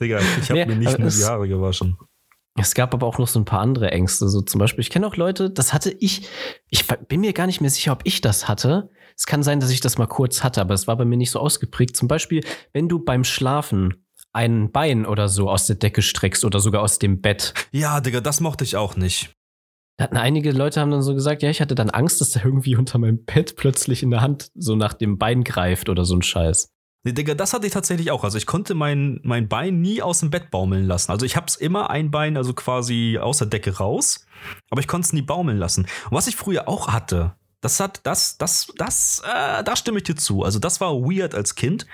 Digga, ich habe Nee, mir nicht nur die Haare gewaschen. Es gab aber auch noch so ein paar andere Ängste. So zum Beispiel, ich kenne auch Leute, das hatte ich, ich bin mir gar nicht mehr sicher, ob ich das hatte. Es kann sein, dass ich das mal kurz hatte, aber es war bei mir nicht so ausgeprägt. Zum Beispiel, wenn du beim Schlafen ein Bein oder so aus der Decke streckst oder sogar aus dem Bett. Ja, Digga, das mochte ich auch nicht. Da hatten einige Leute haben dann so gesagt, ja, ich hatte dann Angst, dass der irgendwie unter meinem Bett plötzlich in der Hand so nach dem Bein greift oder so ein Scheiß. Nee, Digga, das hatte ich tatsächlich auch. Also ich konnte mein, mein Bein nie aus dem Bett baumeln lassen. Also ich hab's immer ein Bein, also quasi aus der Decke raus, aber ich konnte es nie baumeln lassen. Und was ich früher auch hatte, das hat, das, das, das, äh, da stimme ich dir zu. Also das war weird als Kind.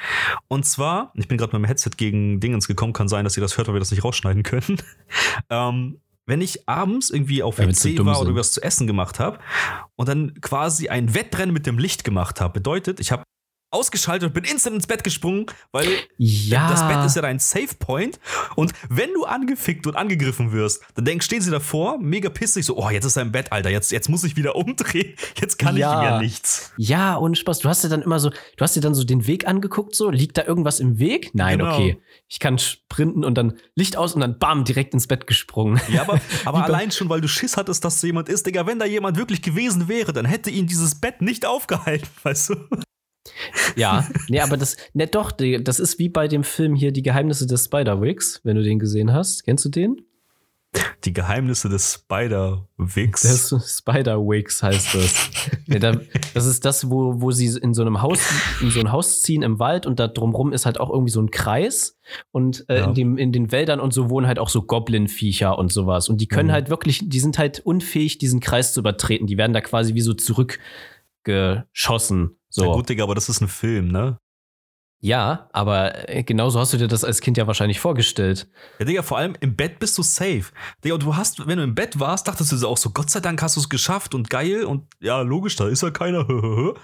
Und zwar, ich bin gerade mit dem Headset gegen Dingens gekommen, kann sein, dass ihr das hört, weil wir das nicht rausschneiden können. ähm, wenn ich abends irgendwie auf WC dumm war oder was zu essen gemacht habe und dann quasi ein Wettrennen mit dem Licht gemacht habe, bedeutet, ich habe ausgeschaltet und bin instant ins Bett gesprungen, weil Ja. das Bett ist ja dein Safe Point. Und wenn du angefickt und angegriffen wirst, dann denk, stehen sie davor, mega pissig, so, oh, jetzt ist er im Bett, Alter, jetzt, jetzt muss ich wieder umdrehen, jetzt kann Ja. ich ihm ja nichts. Ja, ohne Spaß. Du hast dir dann immer so, du hast dir dann so den Weg angeguckt, so, liegt da irgendwas im Weg? Nein, Genau. okay. Ich kann sprinten und dann Licht aus und dann bam, direkt ins Bett gesprungen. Ja, aber, aber allein schon, weil du Schiss hattest, dass da jemand ist, Digga, wenn da jemand wirklich gewesen wäre, dann hätte ihn dieses Bett nicht aufgehalten, weißt du? Ja, nee, aber das, ne, doch, das ist wie bei dem Film hier Die Geheimnisse des Spider-Wigs, wenn du den gesehen hast. Kennst du den? Die Geheimnisse des Spider-Wigs. Spider-Wigs heißt das. ja, da, das ist das, wo, wo sie in so einem Haus, in so ein Haus ziehen im Wald und da drumrum ist halt auch irgendwie so ein Kreis und äh, Ja. in, dem, in den Wäldern und so wohnen halt auch so Goblin-Viecher und sowas. Und die können Mhm. halt wirklich, die sind halt unfähig, diesen Kreis zu übertreten. Die werden da quasi wie so zurückgeschossen. So. Ja, gut, Digga, aber das ist ein Film, ne? Ja, aber äh, genauso hast du dir das als Kind ja wahrscheinlich vorgestellt. Ja, Digga, vor allem im Bett bist du safe. Digga, du hast, wenn du im Bett warst, dachtest du so auch so, Gott sei Dank hast du es geschafft und geil und ja, logisch, da ist ja keiner.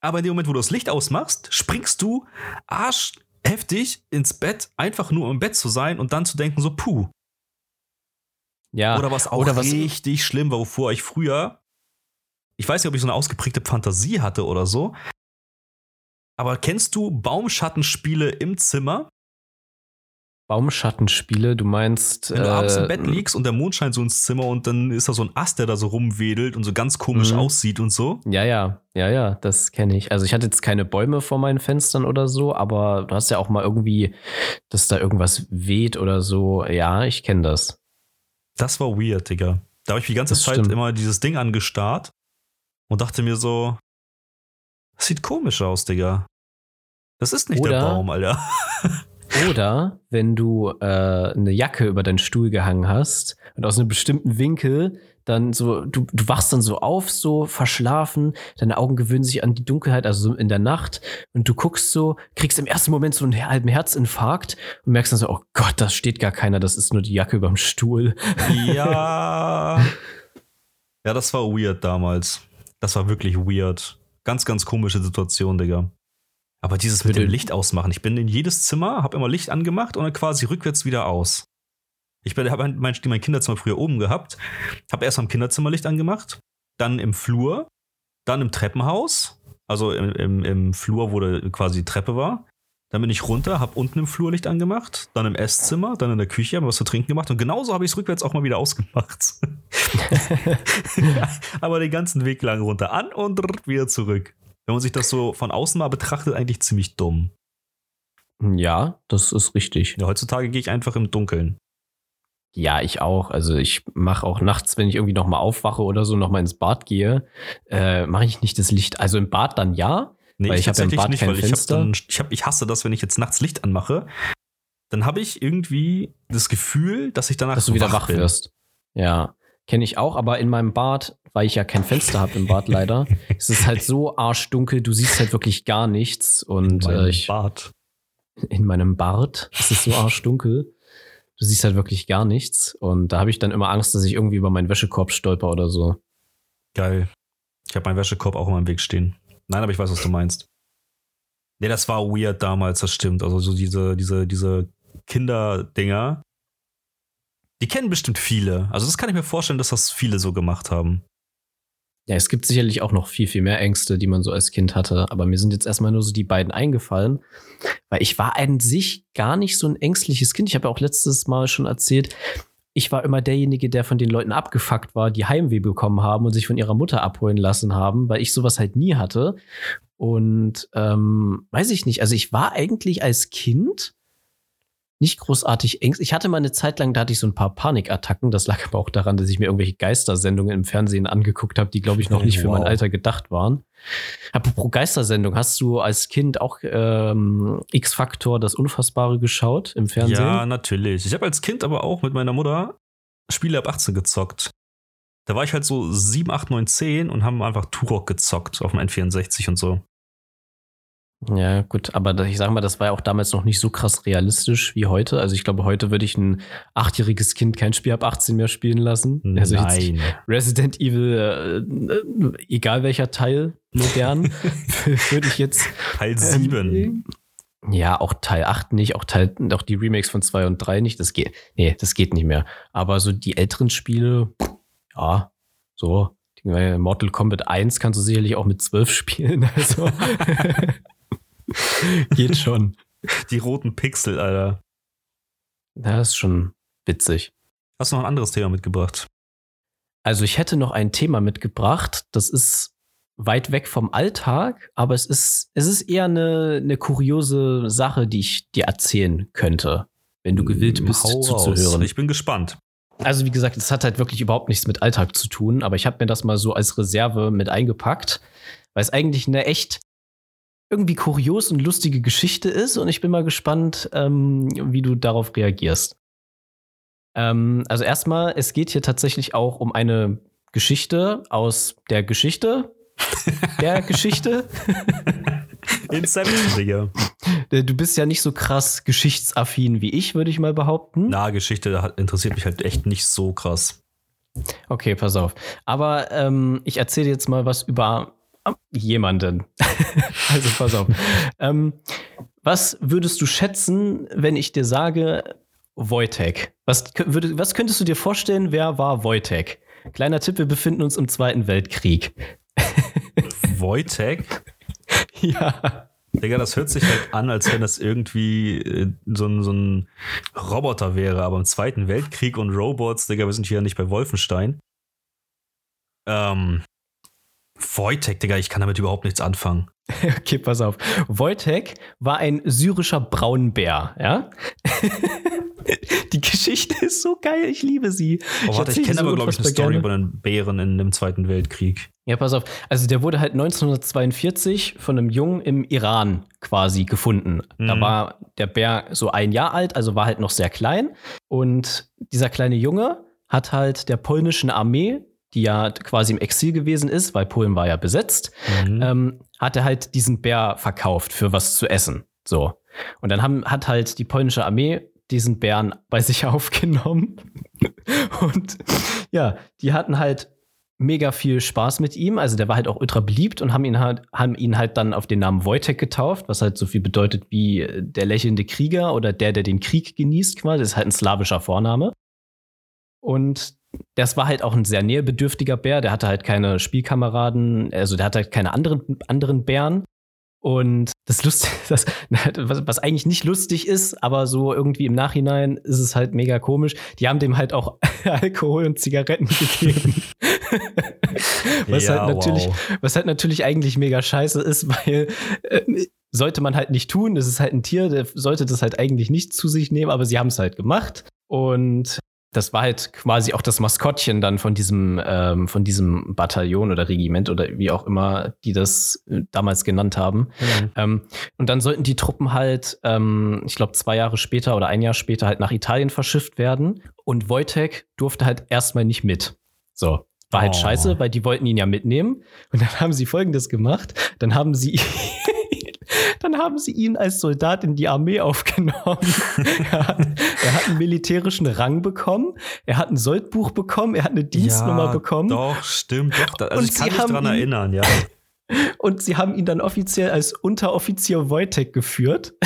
Aber in dem Moment, wo du das Licht ausmachst, springst du arschheftig ins Bett, einfach nur um im Bett zu sein und dann zu denken so, puh. Ja. Oder was auch oder was- richtig schlimm war, wovor ich früher, ich weiß nicht, ob ich so eine ausgeprägte Fantasie hatte oder so, aber kennst du Baumschattenspiele im Zimmer? Baumschattenspiele, du meinst. Wenn du abends im äh, Bett liegst und der Mond scheint so ins Zimmer und dann ist da so ein Ast, der da so rumwedelt und so ganz komisch Mhm. aussieht und so. Ja, ja, ja, ja, das kenne ich. Also ich hatte jetzt keine Bäume vor meinen Fenstern oder so, aber du hast ja auch mal irgendwie, dass da irgendwas weht oder so. Ja, ich kenne das. Das war weird, Digga. Da habe ich die ganze Das Zeit stimmt. immer dieses Ding angestarrt und dachte mir so, das sieht komisch aus, Digga. Das ist nicht der Oder- Baum, Alter. Oder wenn du äh, eine Jacke über deinen Stuhl gehangen hast und aus einem bestimmten Winkel dann so, du, du wachst dann so auf, so verschlafen, deine Augen gewöhnen sich an die Dunkelheit, also so in der Nacht, und du guckst so, kriegst im ersten Moment so einen halben Herzinfarkt und merkst dann so, oh Gott, da steht gar keiner, das ist nur die Jacke überm Stuhl. Ja. Ja, das war weird damals. Das war wirklich weird. Ganz, ganz komische Situation, Digga. Aber dieses mit dem Licht ausmachen. Ich bin in jedes Zimmer, habe immer Licht angemacht und dann quasi rückwärts wieder aus. Ich habe mein, mein mein Kinderzimmer früher oben gehabt, habe erst am Kinderzimmer Licht angemacht, dann im Flur, dann im Treppenhaus, also im, im, im Flur, wo da quasi die Treppe war. Dann bin ich runter, habe unten im Flurlicht angemacht, dann im Esszimmer, dann in der Küche, habe was zu trinken gemacht und genauso habe ich es rückwärts auch mal wieder ausgemacht. Aber den ganzen Weg lang runter, an und wieder zurück. Wenn man sich das so von außen mal betrachtet, eigentlich ziemlich dumm. Ja, das ist richtig. Ja, heutzutage gehe ich einfach im Dunkeln. Ja, ich auch. Also ich mache auch nachts, wenn ich irgendwie nochmal aufwache oder so, nochmal ins Bad gehe, äh, mache ich nicht das Licht. Also im Bad dann ja, Nee, Weil ich ich hab ja im Bad nicht, kein weil ich, hab Fenster. dann, ich, hab, ich hasse das, wenn ich jetzt nachts Licht anmache. Dann habe ich irgendwie das Gefühl, dass ich danach dass du wieder wach bin. wirst. Ja, kenne ich auch, aber in meinem Bad, weil ich ja kein Fenster habe im Bad leider, ist es halt so arschdunkel, du siehst halt wirklich gar nichts. Und Mein äh, ich, Bad. in meinem Bart ist es so arschdunkel. Du siehst halt wirklich gar nichts. Und da habe ich dann immer Angst, dass ich irgendwie über meinen Wäschekorb stolper oder so. Geil. Ich habe meinen Wäschekorb auch immer im Weg stehen. Nein, aber ich weiß, was du meinst. Nee, das war weird damals, das stimmt. Also so diese, diese, diese Kinderdinger. Die kennen bestimmt viele. Also das kann ich mir vorstellen, dass das viele so gemacht haben. Ja, es gibt sicherlich auch noch viel, viel mehr Ängste, die man so als Kind hatte. Aber mir sind jetzt erstmal nur so die beiden eingefallen, weil ich war an sich gar nicht so ein ängstliches Kind. Ich habe ja auch letztes Mal schon erzählt, ich war immer derjenige, der von den Leuten abgefuckt war, die Heimweh bekommen haben und sich von ihrer Mutter abholen lassen haben, weil ich sowas halt nie hatte. Und ähm, weiß ich nicht, also ich war eigentlich als Kind nicht großartig ängstlich. Ich hatte mal eine Zeit lang, da hatte ich so ein paar Panikattacken. Das lag aber auch daran, dass ich mir irgendwelche Geistersendungen im Fernsehen angeguckt habe, die, glaube ich, noch nicht für mein Wow. Alter gedacht waren. Apropos Geistersendung, hast du als Kind auch ähm, X-Factor, das Unfassbare geschaut im Fernsehen? Ja, natürlich. Ich habe als Kind aber auch mit meiner Mutter Spiele ab 18 gezockt. Da war ich halt so 7, 8, 9, 10 und haben einfach Turok gezockt auf dem N64 und so. Ja, gut, aber ich sage mal, das war ja auch damals noch nicht so krass realistisch wie heute. Also ich glaube, heute würde ich ein achtjähriges Kind kein Spiel ab 18 mehr spielen lassen. Also jetzt Nein. Resident Evil, äh, egal welcher Teil, modern, würde ich jetzt. Teil 7. Ähm, ja, auch Teil 8 nicht, auch Teil, auch die Remakes von 2 und 3 nicht. Das geht, nee, das geht nicht mehr. Aber so die älteren Spiele, ja, so. Mortal Kombat 1 kannst du sicherlich auch mit 12 spielen. Also geht schon. Die roten Pixel, Alter. Das ist schon witzig. Hast du noch ein anderes Thema mitgebracht? Also ich hätte noch ein Thema mitgebracht, das ist weit weg vom Alltag, aber es ist, es ist eher eine, eine kuriose Sache, die ich dir erzählen könnte, wenn du gewillt bist Hau zuzuhören. Ich bin gespannt. Also wie gesagt, es hat halt wirklich überhaupt nichts mit Alltag zu tun, aber ich habe mir das mal so als Reserve mit eingepackt, weil es eigentlich eine echt irgendwie kurios und lustige Geschichte ist und ich bin mal gespannt, ähm, wie du darauf reagierst. Ähm, also erstmal, es geht hier tatsächlich auch um eine Geschichte aus der Geschichte der Geschichte. Inception, Digga. Du bist ja nicht so krass geschichtsaffin wie ich, würde ich mal behaupten. Na, Geschichte interessiert mich halt echt nicht so krass. Okay, pass auf. Aber ähm, ich erzähle jetzt mal was über jemanden. also pass auf. ähm, was würdest du schätzen, wenn ich dir sage Wojtek? Was, würde, was könntest du dir vorstellen, wer war Wojtek? Kleiner Tipp, wir befinden uns im Zweiten Weltkrieg. Wojtek? ja. Digga, das hört sich halt an, als wenn das irgendwie äh, so, ein, so ein Roboter wäre, aber im Zweiten Weltkrieg und Robots, Digga, wir sind hier ja nicht bei Wolfenstein. Ähm, Wojtek, Digga, ich kann damit überhaupt nichts anfangen. Okay, pass auf. Wojtek war ein syrischer Braunbär, ja? Die Geschichte ist so geil, ich liebe sie. Oh, warte, ich erzähl kenne sie aber, glaube ich, eine Story gerne. über einen Bären in dem Zweiten Weltkrieg. Ja, pass auf. Also der wurde halt 1942 von einem Jungen im Iran quasi gefunden. Da Mhm. war der Bär so ein Jahr alt, also war halt noch sehr klein. Und dieser kleine Junge hat halt der polnischen Armee, die ja quasi im Exil gewesen ist, weil Polen war ja besetzt, Mhm. ähm, hat er halt diesen Bär verkauft für was zu essen. So. Und dann haben, hat halt die polnische Armee diesen Bären bei sich aufgenommen. Und ja, die hatten halt mega viel Spaß mit ihm. Also der war halt auch ultra beliebt und haben ihn halt, haben ihn halt dann auf den Namen Wojtek getauft, was halt so viel bedeutet wie äh, der lächelnde Krieger oder der, der den Krieg genießt, quasi. Das ist halt ein slawischer Vorname. Und das war halt auch ein sehr nähebedürftiger Bär. Der hatte halt keine Spielkameraden, also der hatte halt keine anderen, anderen Bären. Und das lustig, das, was, was eigentlich nicht lustig ist, aber so irgendwie im Nachhinein ist es halt mega komisch. Die haben dem halt auch Alkohol und Zigaretten gegeben. was Ja, halt natürlich, wow. was halt natürlich eigentlich mega scheiße ist, weil äh, sollte man halt nicht tun. Das ist halt ein Tier, der sollte das halt eigentlich nicht zu sich nehmen, aber sie haben es halt gemacht. Und das war halt quasi auch das Maskottchen dann von diesem, ähm, von diesem Bataillon oder Regiment oder wie auch immer die das äh, damals genannt haben. Ähm, und dann sollten die Truppen halt, ähm, ich glaube, zwei Jahre später oder ein Jahr später halt nach Italien verschifft werden. Und Wojtek durfte halt erstmal nicht mit. So. War halt Oh. scheiße, weil die wollten ihn ja mitnehmen. Und dann haben sie folgendes gemacht. Dann haben sie dann haben sie ihn als Soldat in die Armee aufgenommen. er, hat, er hat einen militärischen Rang bekommen, er hat ein Soldbuch bekommen, er hat eine Dienstnummer ja, bekommen. Doch, stimmt. Doch, also Und ich kann mich dran ihn- erinnern, ja. Und sie haben ihn dann offiziell als Unteroffizier Wojtek geführt.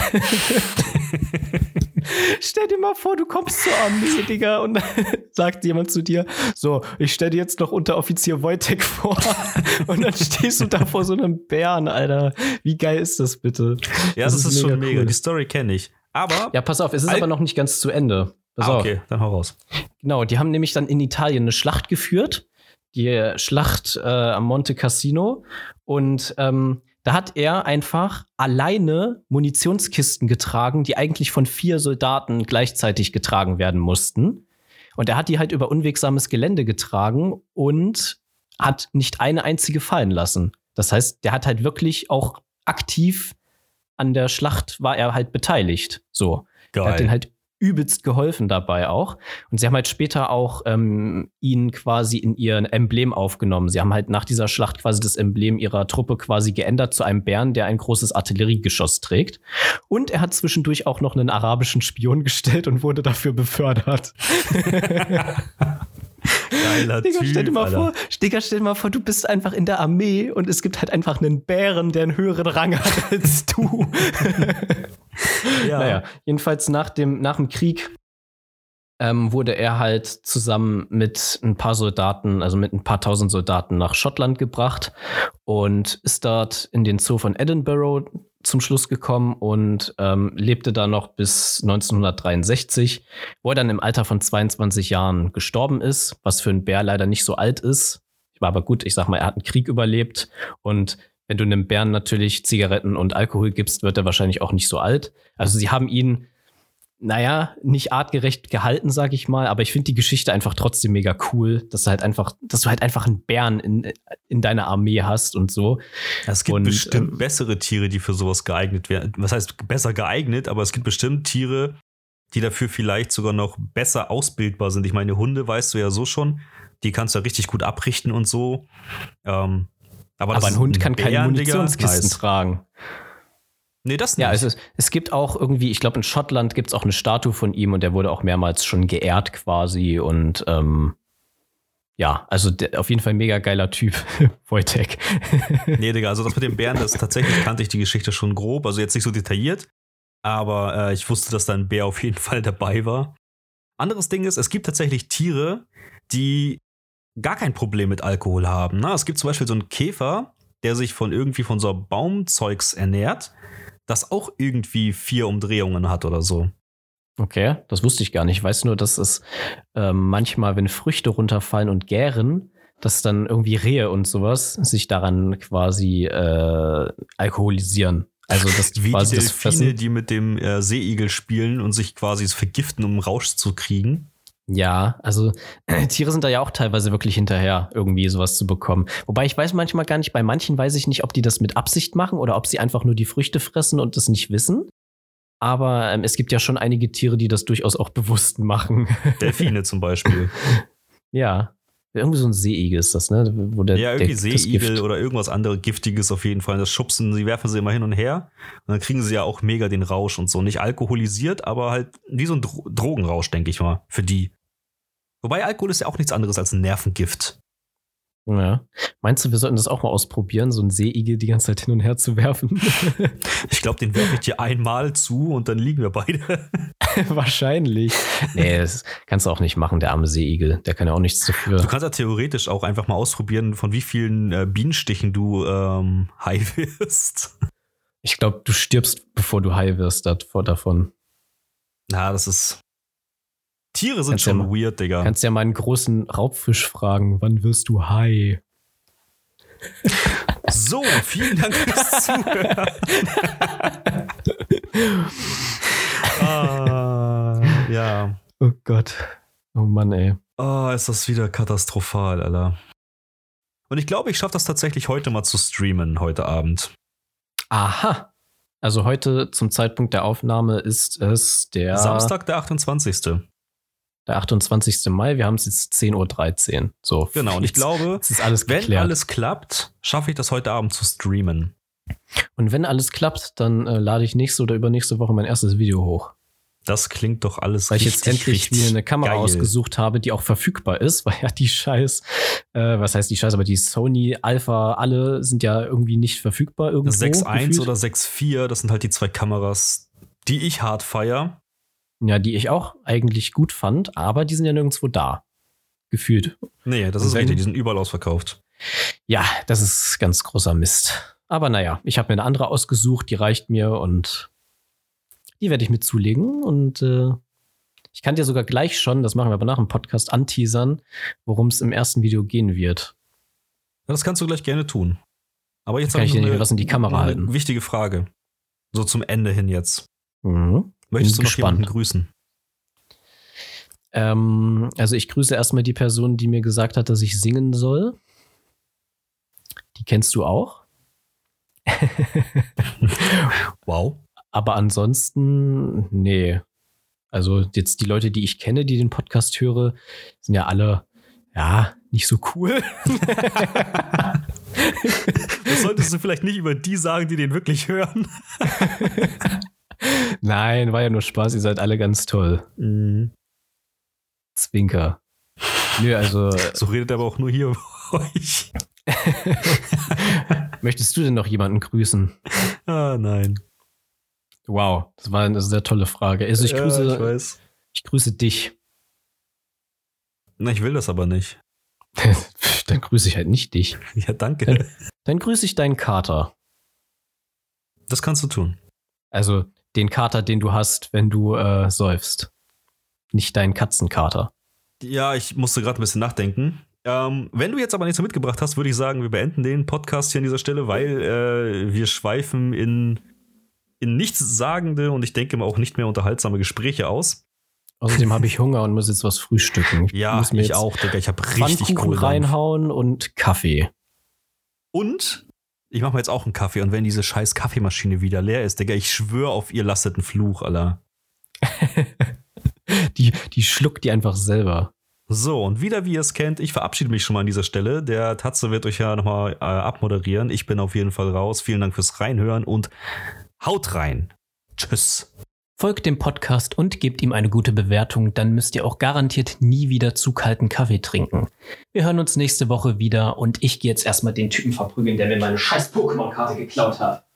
stell dir mal vor, du kommst zur Armee, Digga, und dann sagt jemand zu dir, so, ich stell dir jetzt noch Unteroffizier Wojtek vor. Und dann stehst du da vor so einem Bären, Alter. Wie geil ist das bitte? Ja, das, ist, schon mega. cool. Die Story kenne ich. Aber. Ja, pass auf, es ist aber noch nicht ganz zu Ende. Pass ah, auf. okay, dann hau raus. Genau, die haben nämlich dann in Italien eine Schlacht geführt, die Schlacht äh, am Monte Cassino. Und ähm, da hat er einfach alleine Munitionskisten getragen, die eigentlich von vier Soldaten gleichzeitig getragen werden mussten. Und er hat die halt über unwegsames Gelände getragen und hat nicht eine einzige fallen lassen. Das heißt, der hat halt wirklich auch aktiv an der Schlacht war er halt beteiligt. So. Er hat den halt übelst geholfen dabei auch. Und sie haben halt später auch ähm, ihn quasi in ihr Emblem aufgenommen. Sie haben halt nach dieser Schlacht quasi das Emblem ihrer Truppe quasi geändert zu einem Bären, der ein großes Artilleriegeschoss trägt. Und er hat zwischendurch auch noch einen arabischen Spion gestellt und wurde dafür befördert. Geiler Digga, Typ, stell dir mal Alter. vor, Digga, stell dir mal vor, du bist einfach in der Armee und es gibt halt einfach einen Bären, der einen höheren Rang hat als du. Ja. Naja, jedenfalls nach dem, nach dem Krieg ähm, wurde er halt zusammen mit ein paar Soldaten, also mit ein paar tausend Soldaten nach Schottland gebracht und ist dort in den Zoo von Edinburgh zum Schluss gekommen und ähm, lebte da noch bis 1963, wo er dann im Alter von 22 Jahren gestorben ist, was für einen Bär leider nicht so alt ist. War aber gut, ich sag mal, er hat einen Krieg überlebt und wenn du einem Bären natürlich Zigaretten und Alkohol gibst, wird er wahrscheinlich auch nicht so alt. Also sie haben ihn, naja, nicht artgerecht gehalten, sag ich mal, aber ich finde die Geschichte einfach trotzdem mega cool, dass du halt einfach, dass du halt einfach einen Bären in, in deiner Armee hast und so. Es gibt Und, bestimmt ähm, bessere Tiere, die für sowas geeignet werden. Was heißt besser geeignet, aber es gibt bestimmt Tiere, die dafür vielleicht sogar noch besser ausbildbar sind. Ich meine, Hunde weißt du ja so schon, die kannst du ja richtig gut abrichten und so. Ähm, aber Aber ein Hund kann keine Munitionskisten nice. tragen. Nee, das nicht. Ja, also es, es gibt auch irgendwie, ich glaube, in Schottland gibt es auch eine Statue von ihm und der wurde auch mehrmals schon geehrt quasi und ähm, ja, also der, auf jeden Fall ein mega geiler Typ, Wojtek. Nee, Digga, also das mit den Bären, das tatsächlich kannte ich die Geschichte schon grob, also jetzt nicht so detailliert, aber äh, ich wusste, dass da ein Bär auf jeden Fall dabei war. Anderes Ding ist, es gibt tatsächlich Tiere, die gar kein Problem mit Alkohol haben. Ne? Es gibt zum Beispiel so einen Käfer, der sich von irgendwie von so Baumzeugs ernährt, das auch irgendwie vier Umdrehungen hat oder so. Okay, das wusste ich gar nicht. Ich weiß nur, dass es ähm, manchmal, wenn Früchte runterfallen und gären, dass dann irgendwie Rehe und sowas sich daran quasi äh, alkoholisieren. Also das Wie quasi die das Delfine, Fressen. die mit dem äh, Seeigel spielen und sich quasi vergiften, um Rausch zu kriegen. Ja, also Tiere sind da ja auch teilweise wirklich hinterher, irgendwie sowas zu bekommen. Wobei ich weiß manchmal gar nicht, bei manchen weiß ich nicht, ob die das mit Absicht machen oder ob sie einfach nur die Früchte fressen und das nicht wissen. Aber ähm, es gibt ja schon einige Tiere, die das durchaus auch bewusst machen. Delfine zum Beispiel. ja. Irgendwie so ein Seeigel ist das, ne? Wo der, Ja, irgendwie der, Seeigel oder irgendwas anderes Giftiges auf jeden Fall. Das schubsen, sie werfen sie immer hin und her. Und dann kriegen sie ja auch mega den Rausch und so. Nicht alkoholisiert, aber halt wie so ein Dro Drogenrausch, denke ich mal, für die. Wobei Alkohol ist ja auch nichts anderes als ein Nervengift. Ja. Meinst du, wir sollten das auch mal ausprobieren, so einen Seeigel die ganze Zeit hin und her zu werfen? Ich glaube, den werfe ich dir einmal zu und dann liegen wir beide. Wahrscheinlich. Nee, das kannst du auch nicht machen, der arme Seeigel. Der kann ja auch nichts dafür. Du kannst ja theoretisch auch einfach mal ausprobieren, von wie vielen äh, Bienenstichen du ähm, high wirst. Ich glaube, du stirbst, bevor du high wirst davon. Na, das ist. Tiere sind Kannst schon ja mal- weird, Digga. Kannst ja mal einen großen Raubfisch fragen, wann wirst du high? So, vielen Dank fürs Zuhören. ah, ja. Oh Gott. Oh Mann, ey. Oh, ist das wieder katastrophal, Alter. Und ich glaube, ich schaffe das tatsächlich heute mal zu streamen, heute Abend. Aha. Also heute zum Zeitpunkt der Aufnahme ist es der, Samstag, der 28. der 28. Mai. Wir haben es jetzt 10.13 Uhr. So, Genau, und ich glaube, alles wenn geklärt. alles klappt, schaffe ich das heute Abend zu streamen. Und wenn alles klappt, dann äh, lade ich nächste oder übernächste Woche mein erstes Video hoch. Das klingt doch alles Weil ich richtig, jetzt endlich mir eine Kamera geil. ausgesucht habe, die auch verfügbar ist, weil ja die Scheiß, äh, was heißt die Scheiß, aber die Sony Alpha, alle sind ja irgendwie nicht verfügbar irgendwo. 6.1 gefühlt. oder 6.4, das sind halt die zwei Kameras, die ich hart feier. Ja, die ich auch eigentlich gut fand, aber die sind ja nirgendwo da. Gefühlt. Nee, das Und ist wenn- richtig, die sind überall ausverkauft. Ja, das ist ganz großer Mist. Aber naja, ich habe mir eine andere ausgesucht, die reicht mir und die werde ich mit zulegen. Und äh, ich kann dir sogar gleich schon, das machen wir aber nach dem Podcast, anteasern, worum es im ersten Video gehen wird. Ja, Das kannst du gleich gerne tun. Aber jetzt Kann habe ich noch dir eine, was in die Kamera eine halten? wichtige Frage. So zum Ende hin jetzt. Mhm. Möchtest du noch jemanden gespannt. grüßen? Ähm, also ich grüße erstmal die Person, die mir gesagt hat, dass ich singen soll. Die kennst du auch. Wow. Aber ansonsten, nee. Also jetzt die Leute, die ich kenne, die den Podcast höre, sind ja alle, ja, nicht so cool. Das solltest du vielleicht nicht über die sagen, die den wirklich hören. Nein, war ja nur Spaß, ihr seid alle ganz toll. Mhm. Zwinker. Nö, also So redet er aber auch nur hier über euch. möchtest du denn noch jemanden grüßen? Ah, nein. Wow, das war eine sehr tolle Frage. Also ich Ja, grüße, ich weiß. ich grüße dich. Na, ich will das aber nicht. Dann grüße ich halt nicht dich. Ja, danke. Dann grüße ich deinen Kater. Das kannst du tun. Also den Kater, den du hast, wenn du äh, säufst. Nicht deinen Katzenkater. Ja, ich musste gerade ein bisschen nachdenken. Ähm, wenn du jetzt aber nichts mehr mitgebracht hast, würde ich sagen, wir beenden den Podcast hier an dieser Stelle, weil äh, wir schweifen in, in nichtssagende und ich denke mal auch nicht mehr unterhaltsame Gespräche aus. Außerdem habe ich Hunger und muss jetzt was frühstücken. Ja, muss mir ich auch, Digga. Ich habe richtig Pfannkuchen cool reinhauen und Kaffee. Und ich mache mir jetzt auch einen Kaffee und wenn diese scheiß Kaffeemaschine wieder leer ist, Digga, ich schwöre auf ihr lastet einen Fluch, Alter. Die, die schluckt die einfach selber. So, und wieder wie ihr es kennt, ich verabschiede mich schon mal an dieser Stelle. Der Tatze wird euch ja nochmal äh, abmoderieren. Ich bin auf jeden Fall raus. Vielen Dank fürs Reinhören und haut rein. Tschüss. Folgt dem Podcast und gebt ihm eine gute Bewertung, dann müsst ihr auch garantiert nie wieder zu kalten Kaffee trinken. Wir hören uns nächste Woche wieder und ich gehe jetzt erstmal den Typen verprügeln, der mir meine scheiß Pokémon-Karte geklaut hat.